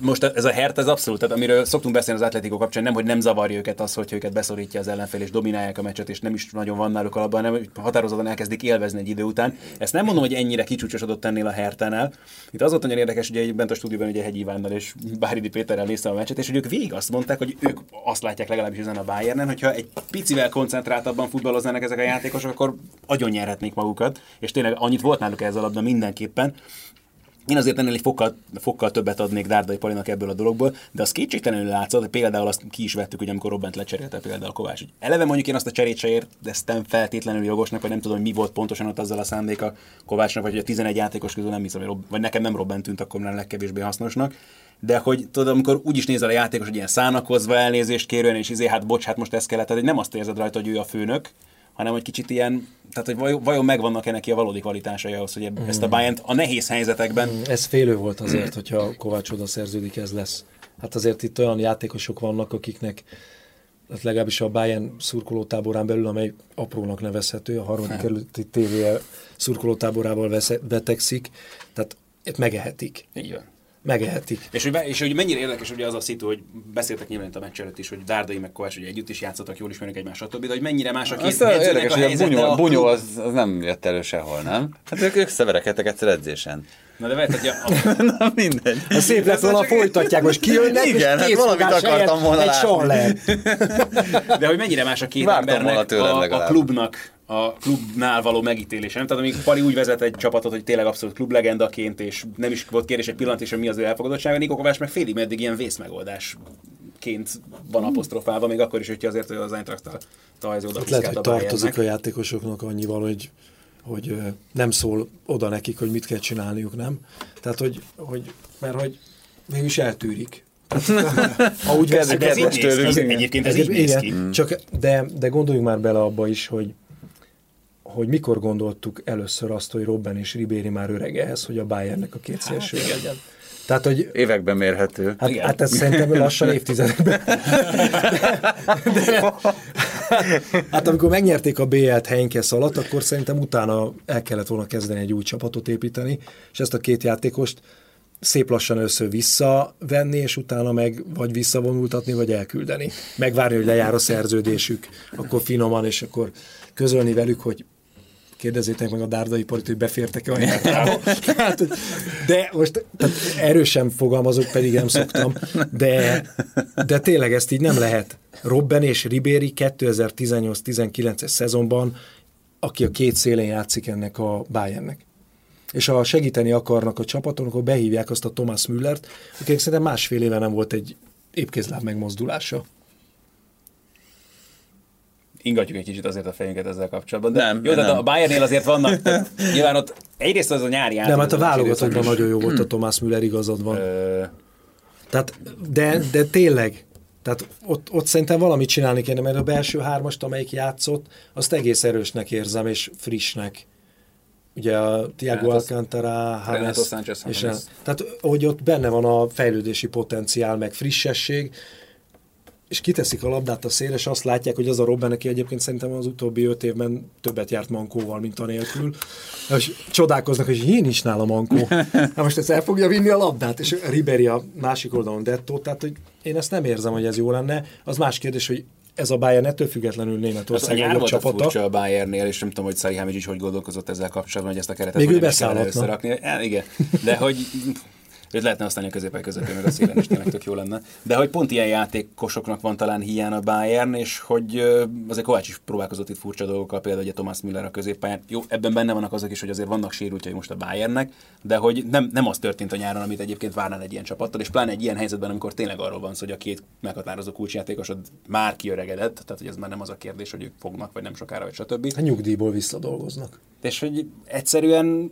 Most ez a Hert, ez abszolút, tehát amiről szoktunk beszélni az Atletico kapcsán, nem, hogy nem zavarja őket az, hogy őket beszorítja az ellenfél, és dominálják a meccset, és nem is nagyon van náluk alapban, hanem határozottan elkezdik élvezni egy idő után. Ezt nem mondom, hogy ennyire kicsúcsosodott ennél a Hertánál. Itt az volt nagyon érdekes, ugye bent a stúdióban ugye Hegyi Ivánnal és Báridi Péterrel néztem a meccset, és hogy ők végig azt mondták, hogy ők azt látják legalábbis ezen a Bayernen, hogyha egy picivel koncentráltabban futballoznának ezek a játékosok, akkor agyon nyerhetnék magukat, és tényleg annyit volt náluk ez a labda mindenképpen. Én azért ennél egy fokkal, fokkal többet adnék Dárdai Palinak ebből a dologból, de az kétségtelenül látszott, hogy például azt ki is vettük, hogy amikor Robbent lecserélte például Kovács. Hogy eleve mondjuk én azt a cserét se éreztem feltétlenül jogosnak, vagy nem tudom, hogy mi volt pontosan ott azzal a szándéka Kovácsnak, vagy hogy a 11 játékos közül nem hiszem, hogy vagy nekem nem Robbent tűnt akkor a legkevésbé hasznosnak. De hogy tudod, amikor úgy is nézel a játékos, hogy ilyen szánakozva elnézést kérően, és izé, hát bocs, hát most ez kellett, tehát nem azt érzed rajta, hogy ő a főnök, hanem hogy kicsit ilyen, tehát hogy vajon, vajon megvannak-e neki a valódi kvalitásai ahhoz, hogy ebb- ezt a bayern a nehéz helyzetekben Ez félő volt azért, hogyha Kovács oda szerződik, ez lesz. Hát azért itt olyan játékosok vannak, akiknek hát legalábbis a Bayern szurkolótáborán belül, amely aprónak nevezhető, a harmadik kerületi TV szurkolótáborával vesz- betegszik, tehát megehetik. Így van. Megehetik. És hogy, és hogy mennyire érdekes ugye az a szitu, hogy beszéltek nyilván itt a meccs előtt is, hogy Dárdai meg Kovács ugye együtt is játszottak, jól ismernek egymást, stb. De hogy mennyire más a két Azt érdekes, a hogy a bunyó, a bunyó az, az, nem jött elő sehol, nem? Hát ők, ők szeverekedtek egyszer edzésen. Na de várj, hogy a, Na mindegy. A szép lett volna, folytatják, most kijönnek, Igen, és hát valamit akartam volna egy látni. sorler. de hogy mennyire más a két Vártam embernek a, a, klubnak, a klubnál való megítélése. Nem? Tehát amíg Pali úgy vezet egy csapatot, hogy tényleg abszolút klublegendaként, és nem is volt kérdés egy pillanat is, hogy mi az ő elfogadottsága, Nikó Kovács meg félig meddig ilyen vészmegoldás ként van apostrofálva, még akkor is, hogyha azért az Eintracht talajzó oda Hát lehet, hogy tartozik a játékosoknak annyival, hogy, hogy nem szól oda nekik, hogy mit kell csinálniuk, nem? Tehát, hogy, hogy mert hogy mégis eltűrik. Ha úgy Kedves- veszik, Ez így kedves néz tőlük, ki, igen. egyébként ez így néz ki. igen, csak de, de gondoljunk már bele abba is, hogy hogy mikor gondoltuk először azt, hogy Robben és Ribéry már öreg ehhez, hogy a Bayernnek a két szélső legyen. Tehát, hogy Években mérhető. Hát, Igen. hát ez szerintem lassan évtizedekben. De, hát amikor megnyerték a BL-t Heinkes alatt, akkor szerintem utána el kellett volna kezdeni egy új csapatot építeni, és ezt a két játékost szép lassan először visszavenni, és utána meg vagy visszavonultatni, vagy elküldeni. Megvárni, hogy lejár a szerződésük, akkor finoman, és akkor közölni velük, hogy kérdezzétek meg a dárdai parit, hogy befértek-e a hogy- de most tehát erősen fogalmazok, pedig nem szoktam, de, de tényleg ezt így nem lehet. Robben és Ribéry 2018-19-es szezonban, aki a két szélén játszik ennek a Bayernnek. És ha segíteni akarnak a csapaton, akkor behívják azt a Thomas Müllert, akinek szerintem másfél éve nem volt egy épkézláb megmozdulása. Ingatjuk egy kicsit azért a fejünket ezzel kapcsolatban. De Nem, jó, de nem. a Bayernnél azért vannak, tehát nyilván ott egyrészt az a nyári Nem, hát a válogatottban nagyon jó volt a Thomas Müller, igazad van. Ö, Tehát, de, de tényleg, tehát ott, ott szerintem valamit csinálni kéne, mert a belső hármast, amelyik játszott, azt egész erősnek érzem, és frissnek. Ugye a Thiago Renato- Alcantara, Renato James, és tehát, hogy ott benne van a fejlődési potenciál, meg frissesség, és kiteszik a labdát a szélre, és azt látják, hogy az a Robben, aki egyébként szerintem az utóbbi öt évben többet járt mankóval, mint anélkül. És csodálkoznak, hogy én is nála mankó. Na most ezt el fogja vinni a labdát, és Ribéry a másik oldalon dettó, tehát hogy én ezt nem érzem, hogy ez jó lenne. Az más kérdés, hogy ez a Bayern ettől függetlenül a Németország a csapata. furcsa a Bayernnél, és nem tudom, hogy Szari Hámicsics hogy gondolkozott ezzel kapcsolatban, hogy ezt a keretet Még ő is összerakni. Ja, igen, de hogy őt lehetne használni a középen közepén, meg a szélen is tényleg tök jó lenne. De hogy pont ilyen játékosoknak van talán hiány a Bayern, és hogy azért Kovács is próbálkozott itt furcsa dolgokkal, például ugye Thomas Müller a középpályán. Jó, ebben benne vannak azok is, hogy azért vannak sérültjei most a Bayernnek, de hogy nem, nem az történt a nyáron, amit egyébként várnál egy ilyen csapattól, és pláne egy ilyen helyzetben, amikor tényleg arról van szó, hogy a két meghatározó kulcsjátékosod már kiöregedett, tehát hogy ez már nem az a kérdés, hogy ők fognak, vagy nem sokára, vagy stb. Hát nyugdíjból visszadolgoznak. És hogy egyszerűen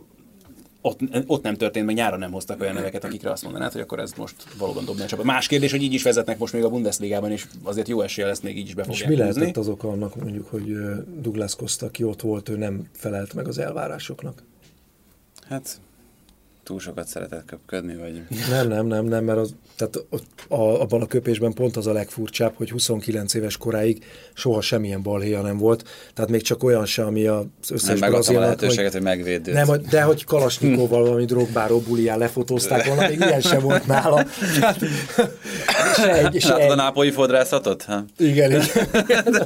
ott, ott nem történt, meg nyáron nem hoztak olyan neveket, akikre azt mondanád, hogy akkor ez most valóban dobni a csapat. Más kérdés, hogy így is vezetnek most még a Bundesligában, és azért jó esélye lesz még így is be És mi húzni. lehetett az oka annak mondjuk, hogy Douglas Costa, aki ott volt, ő nem felelt meg az elvárásoknak? Hát túl sokat szeretett köpködni, vagy... Nem, nem, nem, nem, mert az, tehát ott a, abban a köpésben pont az a legfurcsább, hogy 29 éves koráig soha semmilyen balhéja nem volt, tehát még csak olyan se, ami az összes Nem megadtam a brazilnak, lehetőséget, hogy megvédőt. nem, hogy- de hogy Kalasnyikovval valami drogbáró bulián lefotózták volna, még ilyen sem volt nála. Hát, se egy, se Látod a egy. nápolyi fodrászatot? Ha? Igen, igen.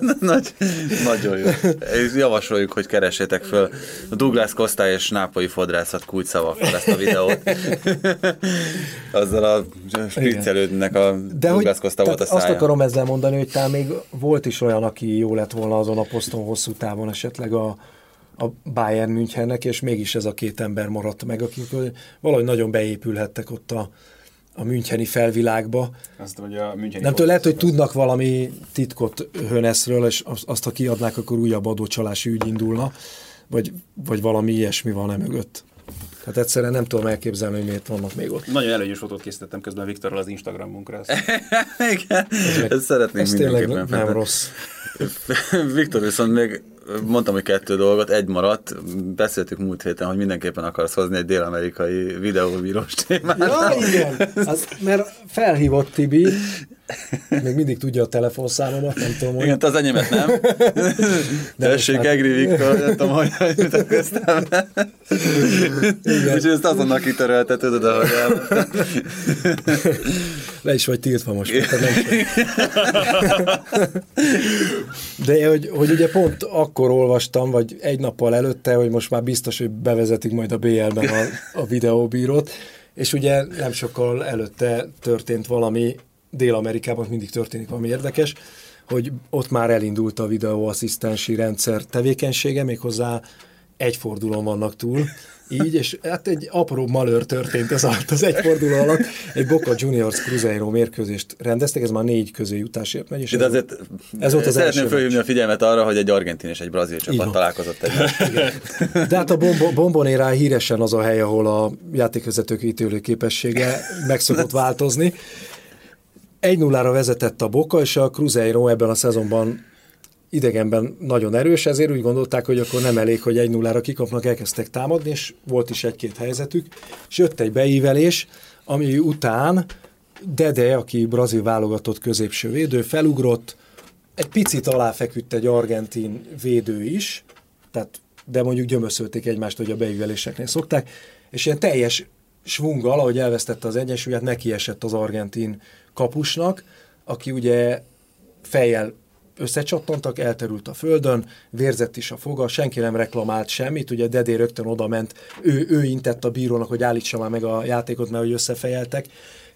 Nagy, nagyon jó. Javasoljuk, hogy keressétek föl a Douglas Costa és nápolyi fodrászat kulcsszavakkal ezt a videót. Azzal a spriccelődnek a De hogy, volt a tehát azt szája. akarom ezzel mondani, hogy talán még volt is olyan, aki jó lett volna azon a poszton hosszú távon esetleg a, a Bayern Münchennek, és mégis ez a két ember maradt meg, akik valahogy nagyon beépülhettek ott a, a Müncheni felvilágba. Azt, hogy a Müncheni Nem tudom, lehet, hogy tudnak valami titkot Höneszről, és azt, azt, ha kiadnák, akkor újabb adócsalási ügy indulna, vagy, vagy valami ilyesmi van e mögött. Hát egyszerűen nem tudom elképzelni, hogy miért vannak még ott. Nagyon előnyös fotót készítettem közben Viktorral az Instagramunkra. Ezt Igen, ezt szeretném Ez tényleg nem feltenni. rossz. Viktor viszont még mondtam, hogy kettő dolgot, egy maradt. Beszéltük múlt héten, hogy mindenképpen akarsz hozni egy dél-amerikai videóbírós témát. Ja, igen. Az, mert felhívott Tibi, még mindig tudja a telefonszámomat, nem tudom, hogy... Igen, az enyémet nem. Tessék, már- Egri Viktor, nem tudom, hogy mutatkoztam. Úgyhogy ezt azonnal kitörölte, tudod, ahogy elmondtam. Le is vagy tiltva most. De hogy, hogy ugye pont akkor olvastam, vagy egy nappal előtte, hogy most már biztos, hogy bevezetik majd a BL-ben a, a videóbírót, és ugye nem sokkal előtte történt valami, Dél-Amerikában mindig történik valami érdekes, hogy ott már elindult a videóasszisztensi rendszer tevékenysége, méghozzá egy fordulón vannak túl, így, és hát egy apró malőr történt ez alatt az egy forduló alatt. Egy Boca Juniors Cruzeiro mérkőzést rendeztek, ez már négy közé jutásért megy. És De ez, azért ez volt az szeretném első felhívni a figyelmet arra, hogy egy argentin és egy brazil csapat van. találkozott egy. De hát a Bombo- Bombonera híresen az a hely, ahol a játékvezetők ítélő képessége meg szokott változni. 1-0-ra vezetett a Boca, és a Cruzeiro ebben a szezonban idegenben nagyon erős, ezért úgy gondolták, hogy akkor nem elég, hogy 1-0-ra kikapnak, elkezdtek támadni, és volt is egy-két helyzetük, és jött egy beívelés, ami után Dede, aki brazil válogatott középső védő, felugrott, egy picit aláfeküdt egy argentin védő is, tehát, de mondjuk gyömöszölték egymást, hogy a beíveléseknél szokták, és ilyen teljes svunggal, ahogy elvesztette az egyensúlyát, nekiesett az argentin kapusnak, aki ugye fejjel összecsattantak, elterült a földön, vérzett is a foga, senki nem reklamált semmit, ugye Dedé rögtön oda ment, ő, ő intett a bírónak, hogy állítsa már meg a játékot, mert hogy összefejeltek,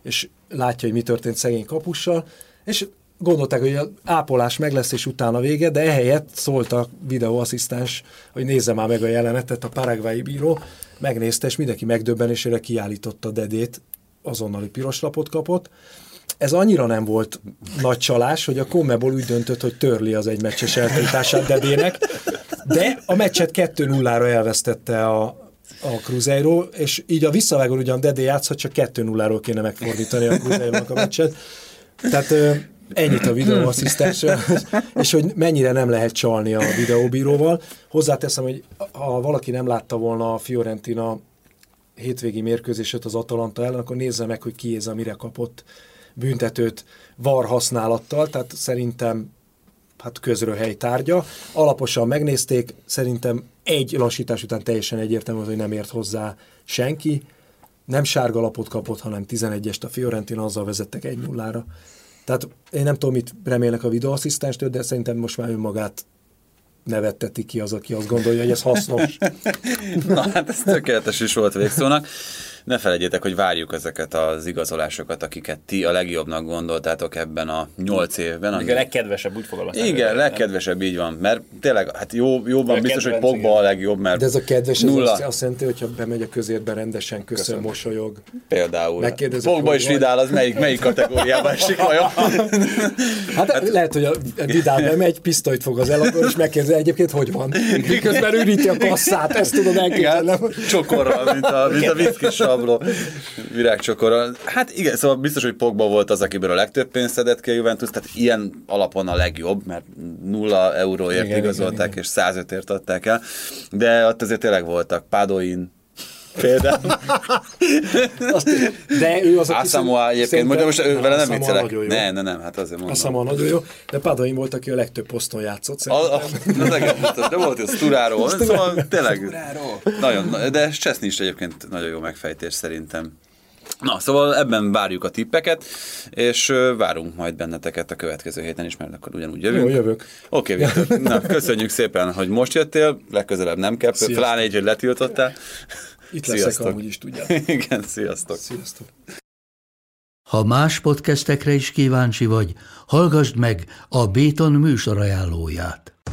és látja, hogy mi történt szegény kapussal, és gondolták, hogy az ápolás meg lesz, és utána vége, de ehelyett szólt a videóasszisztens, hogy nézze már meg a jelenetet, a paraguayi bíró, megnézte, és mindenki megdöbbenésére kiállította Dedét, azonnali piros lapot kapott. Ez annyira nem volt nagy csalás, hogy a Conmebol úgy döntött, hogy törli az egy meccses eltiltását Dedének, de a meccset 2-0-ra elvesztette a, a Cruzeiro, és így a visszavágón ugyan Dedé játszhat, csak 2-0-ról kéne megfordítani a Cruzeiro-nak a meccset. Tehát ennyit a videóasszisztensről, és hogy mennyire nem lehet csalni a videóbíróval. Hozzáteszem, hogy ha valaki nem látta volna a Fiorentina hétvégi mérkőzéset az Atalanta ellen, akkor nézze meg, hogy ki ez, amire kapott büntetőt var használattal, tehát szerintem hát közröhely tárgya. Alaposan megnézték, szerintem egy lassítás után teljesen egyértelmű, hogy nem ért hozzá senki. Nem sárga lapot kapott, hanem 11-est a Fiorentina, azzal vezettek 1-0-ra. Tehát én nem tudom, mit remélnek a videóasszisztenstől, de szerintem most már önmagát nevetteti ki az, aki azt gondolja, hogy ez hasznos. Na hát ez tökéletes is volt végszónak. Ne felejtjétek, hogy várjuk ezeket az igazolásokat, akiket ti a legjobbnak gondoltátok ebben a nyolc évben. Még a legkedvesebb, úgy fogalmaztam. Igen, legkedvesebb, így van. Mert tényleg, hát jó, jóban A biztos, hogy Pogba igen. a legjobb, mert De ez a kedves, ez nulla azt, azt jelenti, hogyha bemegy a közérbe rendesen, köszön, Köszönöm. mosolyog. például. Pogba és vagy. Vidal, az melyik, melyik kategóriába esik vajon? Hát, hát lehet, hogy a Vidal bemegy, pisztolyt fog az eladó, és megkérdezi, egyébként hogy van. Miközben üríti a kasszát, ezt tudom elképzelni. Csokorral, mint a, mint a viszki sabló. Virágcsokorral. Hát igen, szóval biztos, hogy Pogba volt az, akiből a legtöbb pénzt szedett ki a Juventus, tehát ilyen alapon a legjobb, mert nulla euróért Igen, igazolták, igen, és 105-ért adták el, de ott azért tényleg voltak Padoin, például. Azt, de ő az, aki Asamoah egyébként, de most ő vele nem viccelek. nagyon jó. Ne, ne, nem, hát azért mondom. Asamoah nagyon jó, de Padain volt, aki a legtöbb poszton játszott. A, a, egész biztos, de volt, hogy Sturaro, szóval tényleg nagyon, de Cseszni is egyébként nagyon jó megfejtés szerintem. Na, szóval ebben várjuk a tippeket, és várunk majd benneteket a következő héten is, mert akkor ugyanúgy jövünk. Jó, jövök. Oké, Viktor, na, köszönjük szépen, hogy most jöttél, legközelebb nem kell, Sziasztok. pláne így, hogy letiltottál. Itt leszek, Sziasztok. amúgy is tudjátok. Igen, sziasztok. Sziasztok. Ha más podcastekre is kíváncsi vagy, hallgassd meg a Béton műsor ajánlóját.